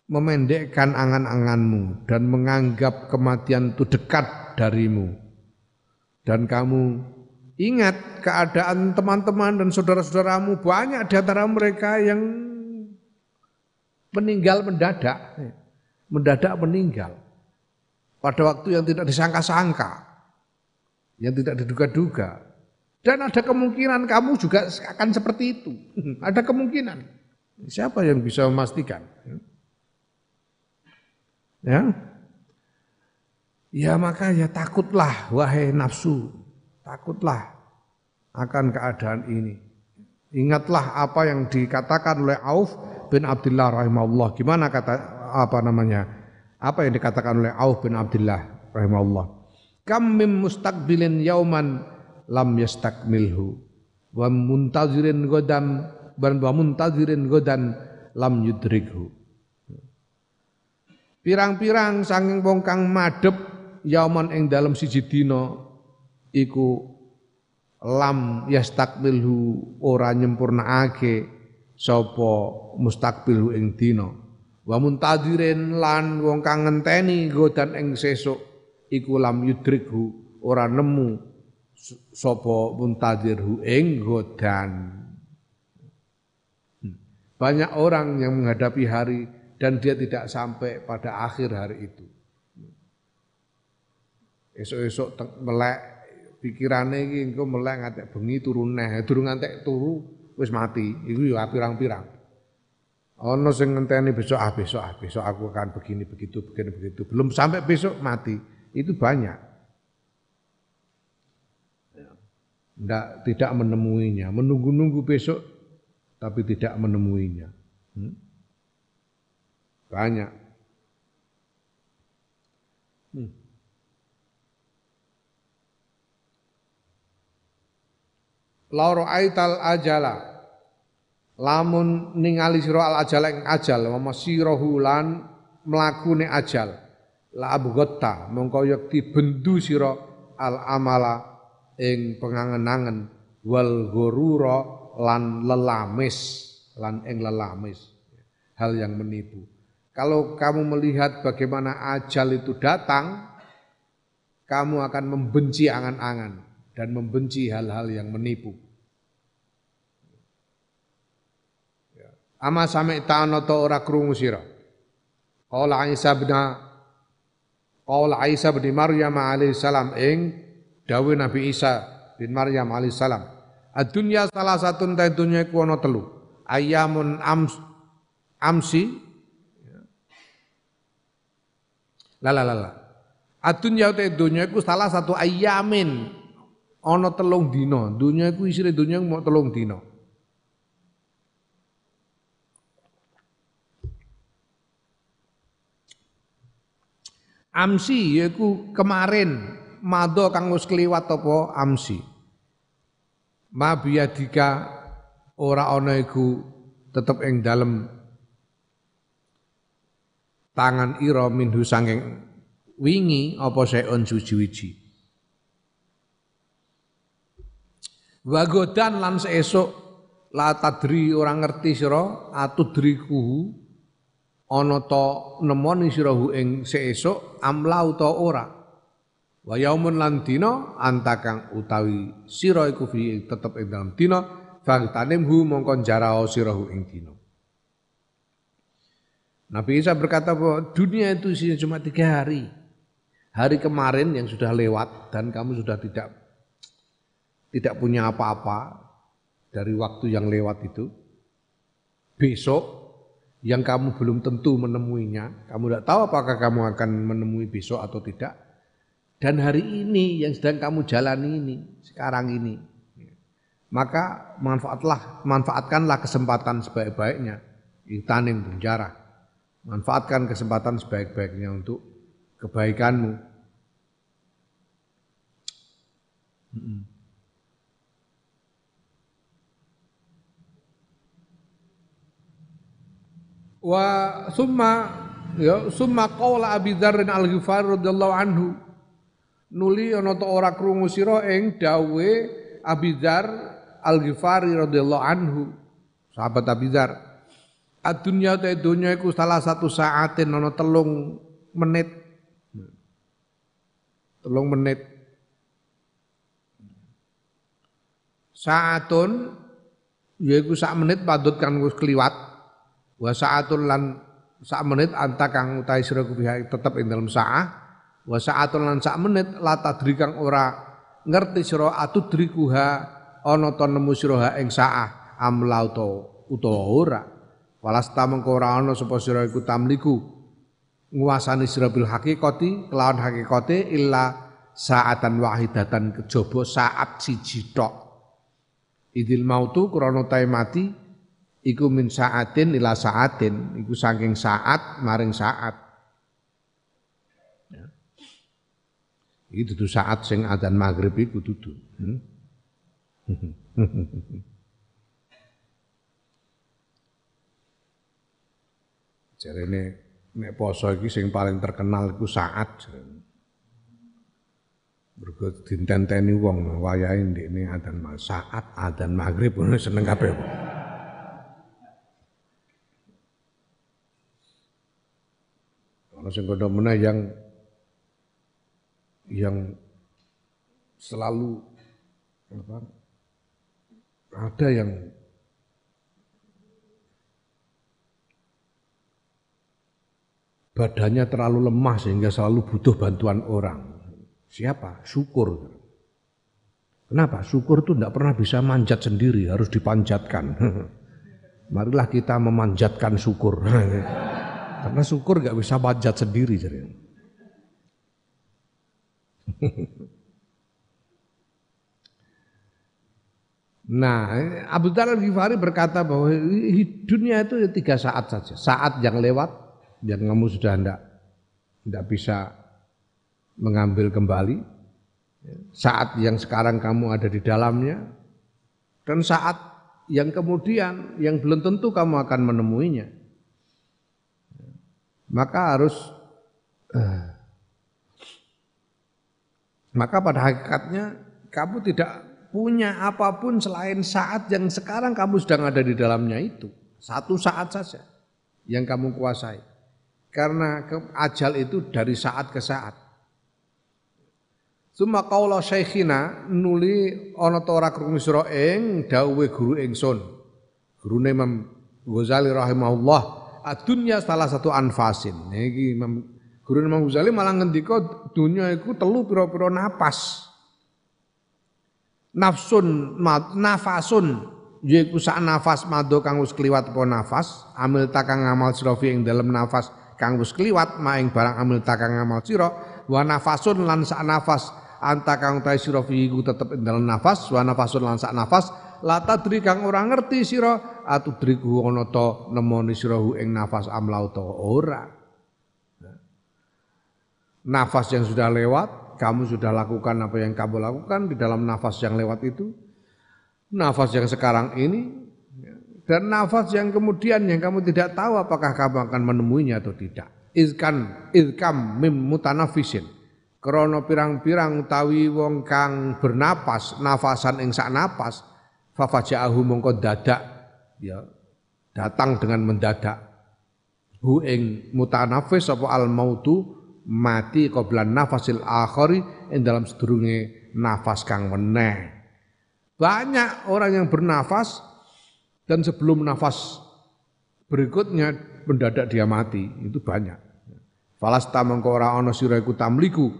memendekkan angan-anganmu dan menganggap kematian itu dekat darimu. Dan kamu ingat keadaan teman-teman dan saudara-saudaramu banyak di antara mereka yang meninggal mendadak. Mendadak meninggal. Pada waktu yang tidak disangka-sangka. Yang tidak diduga-duga. Dan ada kemungkinan kamu juga akan seperti itu. [laughs] ada kemungkinan. Siapa yang bisa memastikan? Ya. Ya maka ya takutlah wahai nafsu, takutlah akan keadaan ini. Ingatlah apa yang dikatakan oleh Auf bin Abdullah rahimahullah. Gimana kata apa namanya? Apa yang dikatakan oleh Auf bin Abdullah rahimahullah. Kam mim mustaqbilin yauman lam yastakmilhu wa muntazirin godan wa muntazirin godan lam yudrikhu. Pirang-pirang sanging wong kang madhep yauman ing dalem siji dina iku lam yastakbilhu ora nyempurnaake sapa mustakbilhu ing dina wa muntadirin lan wong kang ngenteni godan ing sesuk iku lam yudrikhu ora nemu sapa muntadirhu ing godan hmm. banyak orang yang menghadapi hari dan dia tidak sampai pada akhir hari itu. Esok-esok melek pikirannya iki engko melek ngantek bengi turu neh, durung ngantek turu wis mati. Iku ya pirang-pirang. Ono sing ngenteni besok ah besok ah besok aku akan begini begitu begini begitu. Belum sampai besok mati. Itu banyak. Tidak, tidak menemuinya, menunggu-nunggu besok tapi tidak menemuinya. Hmm? Banyak. Lauro aital ajala. Lamun ningali sira al ajala ing ajal wa masirahu lan mlakune ajal. La abghatta mongko yakti bendu sira al amala ing pengangen-angen. Wal ghurura lan lelamis lan ing lelamis. Hal yang menipu. Kalau kamu melihat bagaimana ajal itu datang, kamu akan membenci angan-angan dan membenci hal-hal yang menipu. Ama sami ta'ana ta ora krungu sira. Qala Isa bin Qala Isa bin Maryam alaihi salam ing dawuh Nabi Isa bin Maryam alaihi salam. Ad-dunya salah satu ta dunya iku ana telu. Ayamun ams, amsi Lala lala. Adunya te dunya iku salah satu ayamin ana telung dina. Dunya iku isine dunya mau telung dina. Amsi yaiku kemarin mado kang wis kliwat apa amsi. Ma biadika ora ana iku tetep ing dalem tangan ira minhu sanging wingi apa seon suci-wiji. Wagodan lan seesuk la tadri ora ngerti sira atudriku ana ta nemoni sirahu ing seesuk amla uta ora. Wa yaumun lan dina antakang utawi sira iku fi tetep ing dalam dina fagtanimhu mongkon jarao sirahu ing dina. Nabi Isa berkata bahwa dunia itu isinya cuma tiga hari. Hari kemarin yang sudah lewat dan kamu sudah tidak tidak punya apa-apa dari waktu yang lewat itu. Besok yang kamu belum tentu menemuinya, kamu tidak tahu apakah kamu akan menemui besok atau tidak. Dan hari ini yang sedang kamu jalani ini, sekarang ini. Maka manfaatlah, manfaatkanlah kesempatan sebaik-baiknya. Itaning penjara Manfaatkan kesempatan sebaik-baiknya untuk kebaikanmu. Wa summa ya summa qala Abi Dzar Al-Ghifari radhiyallahu anhu nuli ana ta ora krungu sira ing dawuhe Abi Dzar Al-Ghifari radhiyallahu anhu sahabat Abi Dzar Adunya te dunya iku salah satu saatin ana telung menit. Telung menit. Saatun yaiku sak menit padut kang wis kliwat. Wa saatun lan sak menit anta kang utahe sira kuwi tetep ing dalem saah. Wa saatun lan sak menit la tadri kang ora ngerti sira atudrikuha ana ta nemu sira ing saah amla utawa ora. Walasta mengko ora ana sapa sira iku tamliku nguasani sira bil hakikati kelawan hakikate illa saatan wahidatan kejaba saat siji tok. Idil mautu krana tae mati iku min saatin ila saatin iku saking saat maring saat. Ya. Iki dudu saat sing adzan maghrib iku dudu. Hmm? [laughs] Jarene nek poso iki sing paling terkenal iku saat. Mergo dintenteni wong wayahe ndekne adzan saat adzan maghrib [laughs] seneng kabeh. Ono sing kono meneh yang yang selalu apa ada yang badannya terlalu lemah sehingga selalu butuh bantuan orang. Siapa? Syukur. Kenapa? Syukur itu tidak pernah bisa manjat sendiri, harus dipanjatkan. [laughs] Marilah kita memanjatkan syukur. [laughs] Karena syukur gak bisa manjat sendiri. [laughs] Nah, Abu Dhar al-Ghifari berkata bahwa dunia itu ya tiga saat saja. Saat yang lewat, yang kamu sudah tidak tidak bisa mengambil kembali saat yang sekarang kamu ada di dalamnya dan saat yang kemudian yang belum tentu kamu akan menemuinya maka harus uh, maka pada hakikatnya kamu tidak punya apa pun selain saat yang sekarang kamu sedang ada di dalamnya itu satu saat saja yang kamu kuasai Karena ajal itu dari saat ke saat. Suma kaula syekhina nuli ana ta ora krungu sira ing dawuhe guru ingsun. Gurune Imam Ghazali rahimahullah, adunya salah satu anfasin. Niki Imam Guru Imam Ghazali malah ngendika dunya telu pira-pira napas. Nafsun nafasun yaiku sak nafas mado kang wis kliwat apa nafas, amil takang ngamal sira ing dalem nafas kang wis kliwat maing barang amil takang ngamal sira wa nafasun lan sak nafas anta kang ta sira iku tetep ing dalem nafas wa nafasun lan sak nafas la tadri kang ora ngerti sira atudriku ana ta nemoni sira ing nafas amlau ta ora nafas yang sudah lewat kamu sudah lakukan apa yang kamu lakukan di dalam nafas yang lewat itu nafas yang sekarang ini dan nafas yang kemudian yang kamu tidak tahu apakah kamu akan menemuinya atau tidak. Izkan izkam mim mutanafisin. Krono pirang-pirang utawi wong kang bernapas nafasan ing sak napas fafaja'ahu mongko dadak. Ya datang dengan mendadak. Hu ing mutanafis apa al mautu mati qablan nafasil akhari ing dalam sedurunge nafas kang meneh banyak orang yang bernafas dan sebelum nafas berikutnya mendadak dia mati, itu banyak. Falasta mengko ora ana sira iku tamliku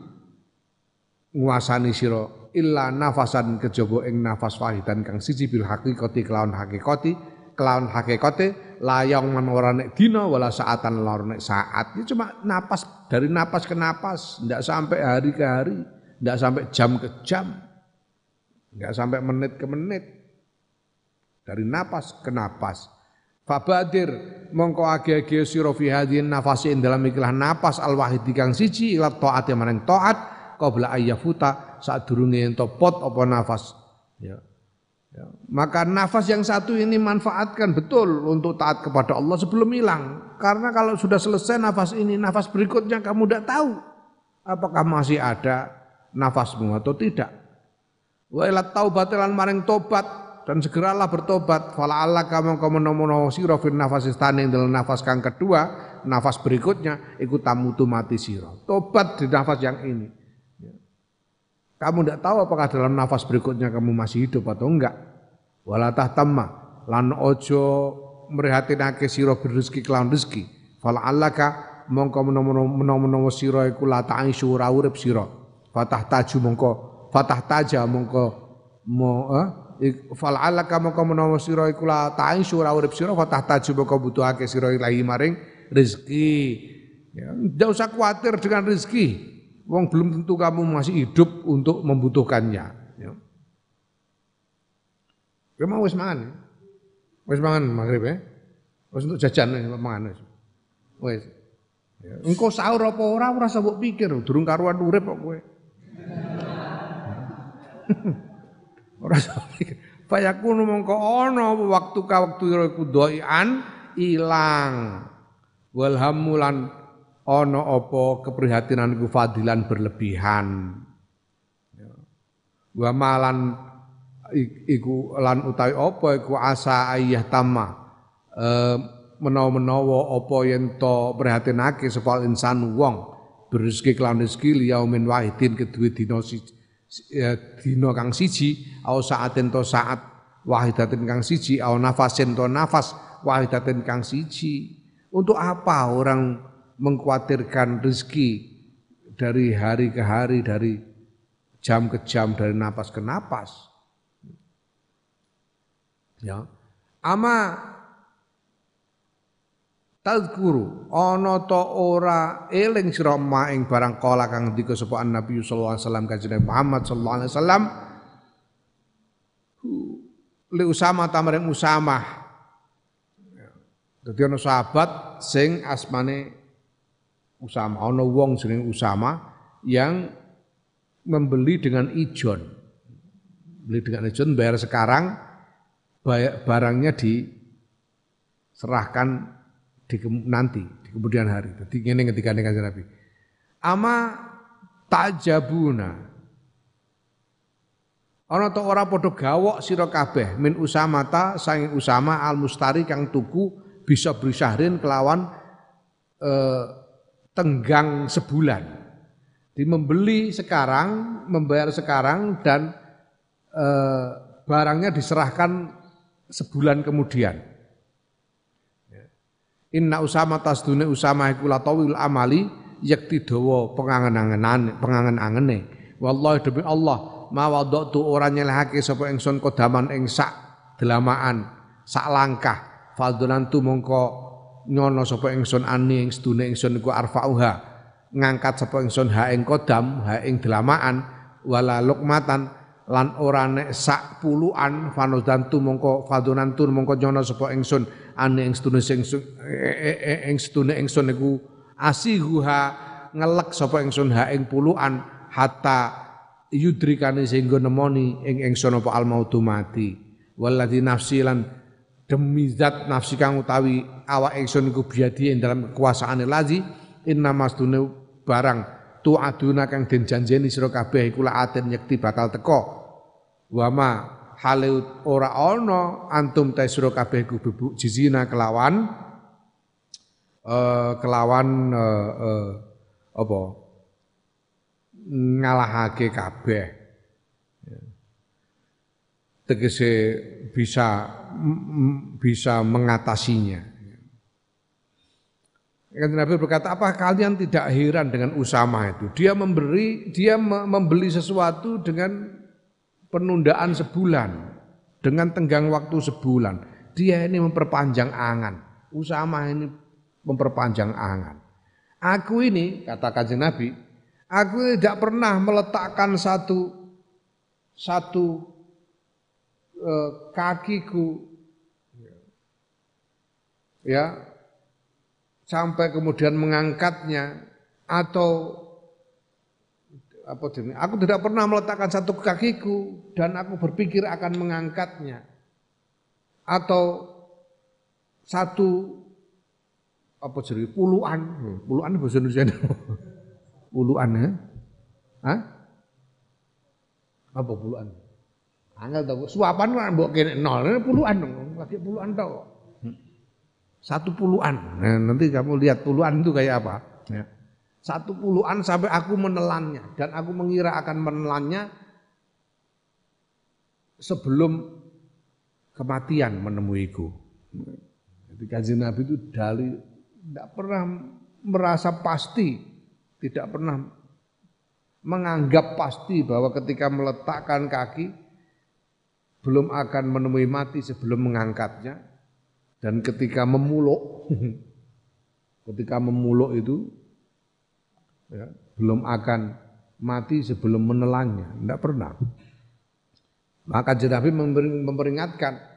nguasani sira illa nafasan kejaba ing nafas wahidan kang siji bil haqiqati kelawan hakikati kelawan hakikate layang man ora nek dina wala saatan lara nek saat. Itu cuma napas dari napas ke napas, ndak sampai hari ke hari, ndak sampai jam ke jam. Enggak sampai menit ke menit. Dari napas ke napas. Fabadir mongko age-age sira fi nafasi ing dalam ikilah napas al wahid kang siji ila taat yang maring taat qabla ayyafuta sadurunge ento pot apa nafas. Ya. Ya. Maka nafas yang satu ini manfaatkan betul untuk taat kepada Allah sebelum hilang. Karena kalau sudah selesai nafas ini, nafas berikutnya kamu tidak tahu apakah masih ada nafasmu atau tidak. Wa ila taubat lan maring tobat dan segeralah bertobat. Fala Allah kamu kamu nomono siro fin nafas istane dalam nafas kang kedua, nafas berikutnya ikut tamu tu mati siro. Tobat di nafas yang ini. Kamu tidak tahu apakah dalam nafas berikutnya kamu masih hidup atau enggak. Walatah tamma lan ojo merihatinake siro berrezeki kelawan rezeki. Fala Allah ka mongko menawa-menawa sira iku la ta'isyu ora sira. Fatah taju mongko fatah taja mongko mo eh, fal alaka mongko menawa sira iku la ta'isyu ora sira fatah taju mongko butuhake sira ilahi maring rezeki ya usah khawatir dengan rezeki wong belum tentu kamu masih hidup untuk membutuhkannya. Ya. Kamu wis mangan. Wis mangan maghrib ya. Wis untuk jajan wis mangan wis. Wis. Ya. sahur apa ora? Ora usah pikir. Durung karuan urip kok kowe. [laughs] Ora sampe fayakunu mongko ana waktu ka waktu iku doian ilang. Wal hamulan ana apa keprihatinan iku fadilan berlebihan. Ya. Wa malan iku lan utawi apa iku asa ayah tama e, menawa-menawa apa yen to prihatinake sapa insan wong berezeki kelan rezeki liyaumin wahidin kedue dina siji Ya, dina kang siji au saaten to saat wahidatin kang siji au nafasin to nafas wahidatin kang siji untuk apa orang mengkhawatirkan rezeki dari hari ke hari dari jam ke jam dari napas ke napas. Ya. Ama tazkuru ana ta ora eling sira ing barang kala kang ngendika sapa Nabi sallallahu alaihi wasallam kanjeng Muhammad sallallahu alaihi wasallam. Li Usama tamaring Usama dadi ana sahabat sing asmane Usama ana wong jeneng Usama yang membeli dengan ijon beli dengan ijon bayar sekarang barangnya diserahkan di nanti di kemudian hari. Jadi ini ketika ini kanjeng Nabi. Ama tajabuna. Ana to ora padha gawok sira kabeh min usamata sanging usama al mustari kang tuku bisa berisahrin kelawan eh, tenggang sebulan. Di membeli sekarang, membayar sekarang dan e, barangnya diserahkan sebulan kemudian. Ya. Inna usama tasdune usama iku latawil amali yakti dawa pengangen-angene. Wallahi demi Allah mawadatu ora nyelehake sapa ingsun kodaman ing sak delamaan sak langkah faldunantu mongko nyono sapa ingsun ani ing sedune ingsun iku arfauha. Ngangkat sapa ingsun ha ing kodam ha ing delamaan wala lukmatan lan ora nek sak puluhan fanodantu mongko faldunantu mongko nyono sapa ingsun ani ing sedune sing ing sedune ingsun iku. Asihuha ngelek sapa ingsun ha ing puluhan hatta yudrikane sehingga nemoni ing ingsun apa al mati. Walladzi nafsi lan demi zat nafsi kang utawi awak ingsun iku biadi ing dalam kekuasaane lazi inna masdune barang tu aduna kang den janjeni sira kabeh iku aten yekti bakal teko. Wama hale ora ana antum ta sira kabeh ku bubuk jizina kelawan uh, kelawan uh, uh, apa? Ngalahake kabeh tegese bisa bisa mengatasinya Kan Nabi berkata, apa kalian tidak heran dengan Usama itu? Dia memberi, dia membeli sesuatu dengan penundaan sebulan, dengan tenggang waktu sebulan. Dia ini memperpanjang angan. Usama ini memperpanjang angan. Aku ini, kata kanjeng Nabi, aku tidak pernah meletakkan satu satu eh, kakiku ya sampai kemudian mengangkatnya atau apa ini? Aku tidak pernah meletakkan satu kakiku dan aku berpikir akan mengangkatnya atau satu apa jadi puluhan, puluhan bahasa Indonesia [laughs] puluhan ya? Hah? Apa puluhan? Angel tau suapan kan mbok kene nol, puluhan dong, lagi puluhan tau. Satu puluhan. Nah, nanti kamu lihat puluhan itu kayak apa. Ya. Satu puluhan sampai aku menelannya dan aku mengira akan menelannya sebelum kematian menemuiku. Jadi kajian Nabi itu dari tidak pernah merasa pasti, tidak pernah menganggap pasti bahwa ketika meletakkan kaki belum akan menemui mati sebelum mengangkatnya dan ketika memuluk [laughs] ketika memuluk itu ya, belum akan mati sebelum menelannya tidak pernah maka Nabi memperingatkan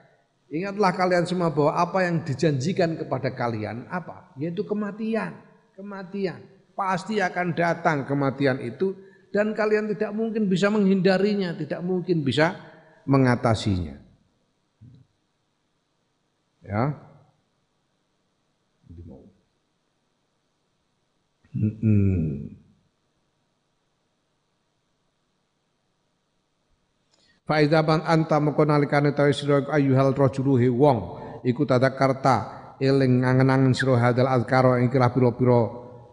Ingatlah kalian semua bahwa apa yang dijanjikan kepada kalian apa? Yaitu kematian. Kematian. Pasti akan datang kematian itu dan kalian tidak mungkin bisa menghindarinya, tidak mungkin bisa mengatasinya. Ya. Hmm. Fa idza man anta moko nalikane tawi sira ayyuhal rajulu he wong iku tadakarta eling ngangen-angen sira hadal azkara ing kira pira-pira uh,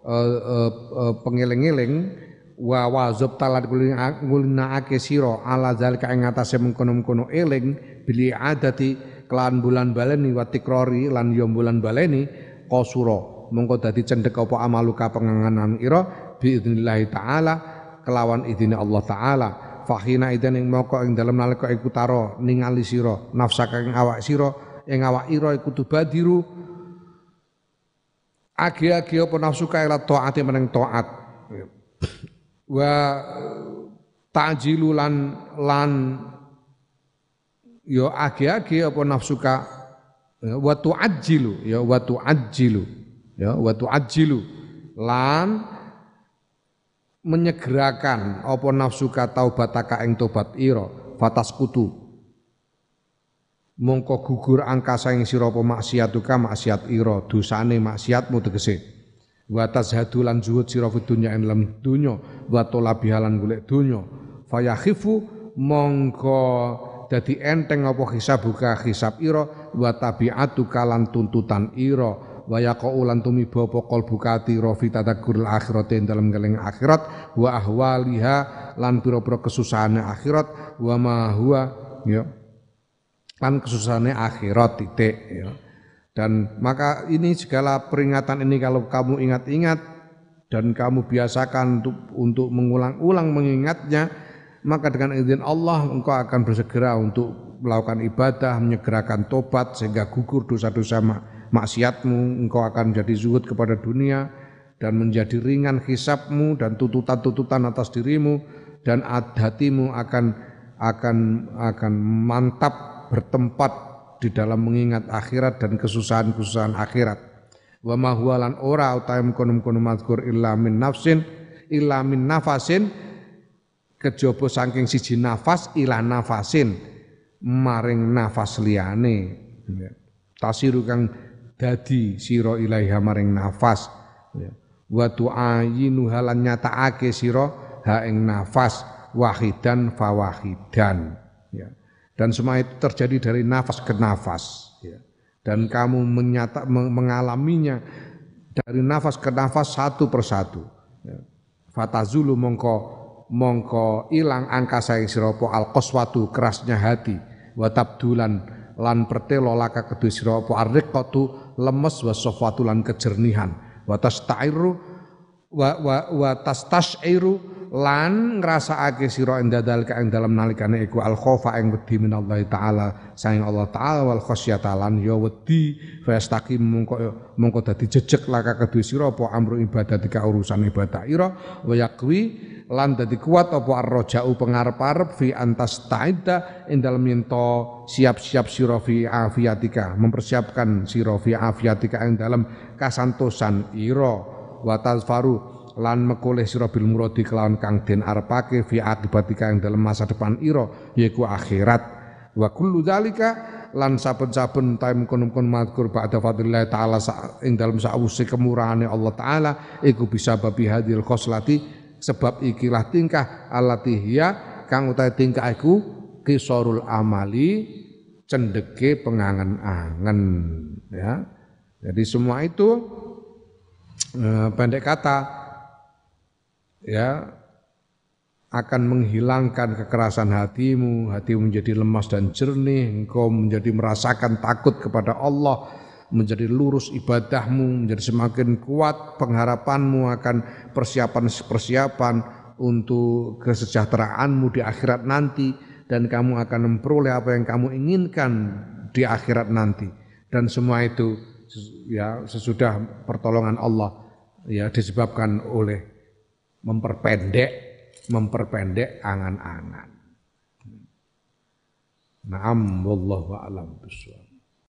uh, uh, pengeling-eling wa wazab talat ngulinaake sira ala zalika ing atase mengkono-mengkono eling bili adati kelan bulan baleni wa tikrori lan yo bulan baleni qasura. Mongko dadi cendhek apa amaluka penganganan ira bi taala kelawan idine Allah taala. Fahina idan moko ing dalem nalika iku taro ningali sira nafsaka ing awak sira ing awak ira iku tubadiru agi-agi apa nafsu kae la taate meneng taat wa ta'jilu lan yo agi-agi apa nafsuka wa tu'ajjilu ya wa tu'ajjilu ya wa tu'ajjilu lan menyegerakan apa nafsuka taubataka ing tobat ira fataskutu mongko gugur angkasa ing sira apa maksiatuka maksiat ira dosane maksiatmu tegese wa tazhadu lan zuhud sira fi dunya ing dalam dunya wa talabihalan golek dunya. Fayakhifu mongko dadi enteng apa hisab buka hisab ira wa tabiatu kalan tuntutan ira. Wa yaqau lan tumiba apa qalbuka atira fi tadakkuril akhirat ing dalem ngeling akhirat. Wa ahwaliha lan pira-pira kesusahane akhirat. Wa ma huwa ya lan kesusahane akhirat titik ya dan maka ini segala peringatan ini kalau kamu ingat-ingat dan kamu biasakan untuk untuk mengulang-ulang mengingatnya maka dengan izin Allah engkau akan bersegera untuk melakukan ibadah, menyegerakan tobat sehingga gugur dosa-dosa maksiatmu, engkau akan jadi zuhud kepada dunia dan menjadi ringan hisapmu dan tututan-tututan atas dirimu dan hatimu akan akan akan mantap bertempat di dalam mengingat akhirat dan kesusahan-kesusahan akhirat. Wa ma huwa lan ora utahe kono-kono mazkur illa min nafsin illa min nafasin kejaba saking siji nafas ila nafasin maring nafas liyane. Ya. Tasiru kang dadi sira ilaiha maring nafas ya. wa tu'ayinu halan nyatakake sira ha ing nafas wahidan fawahidan dan semua itu terjadi dari nafas ke nafas ya. dan kamu menyata, mengalaminya dari nafas ke nafas satu persatu ya. fatazulu mongko mongko ilang angka saya siropo al qaswatu kerasnya hati wa tabdulan lan pertelo laka kedua siropo arriqatu lemes wa sofatu lan kejernihan wa tastairu wa wa, wa tastasairu lan ngrasakake sira ing dalika ing dalam nalikane iku al khaufa ing wedi minallahi taala. Saing Allah taala wal khasyata lan ya wedi fastaqim mongko mongko dadi jejeg laka kedue sira apa amru ibadatika urusan ibadah ira wa lan dadi kuat apa arrojau pengarep-arep fi antas taida ing dalem yen siap-siap sira fi afiatika mempersiapkan sira fi afiatika ing dalem kasantosan ira. Wa tazfaru lan mekoleh sira bil muradi kelawan kang den arepake fi akibatika ing dalem masa depan ira yaiku akhirat. Wa kullu dzalika lan saben-saben time kono-kono mazkur ba'da fadlillah taala ing dalem sawuse kemurahane Allah taala iku bisa babi hadil khoslati sebab ikilah tingkah alatihya kang utahe tingkah iku kisorul amali cendeke pengangen-angen ya. Jadi semua itu eh, pendek kata ya akan menghilangkan kekerasan hatimu, hatimu menjadi lemas dan jernih, engkau menjadi merasakan takut kepada Allah, menjadi lurus ibadahmu, menjadi semakin kuat pengharapanmu akan persiapan-persiapan untuk kesejahteraanmu di akhirat nanti dan kamu akan memperoleh apa yang kamu inginkan di akhirat nanti. Dan semua itu ya sesudah pertolongan Allah ya disebabkan oleh memperpendek memperpendek angan-angan. Naam wallahu a'lam bishawab.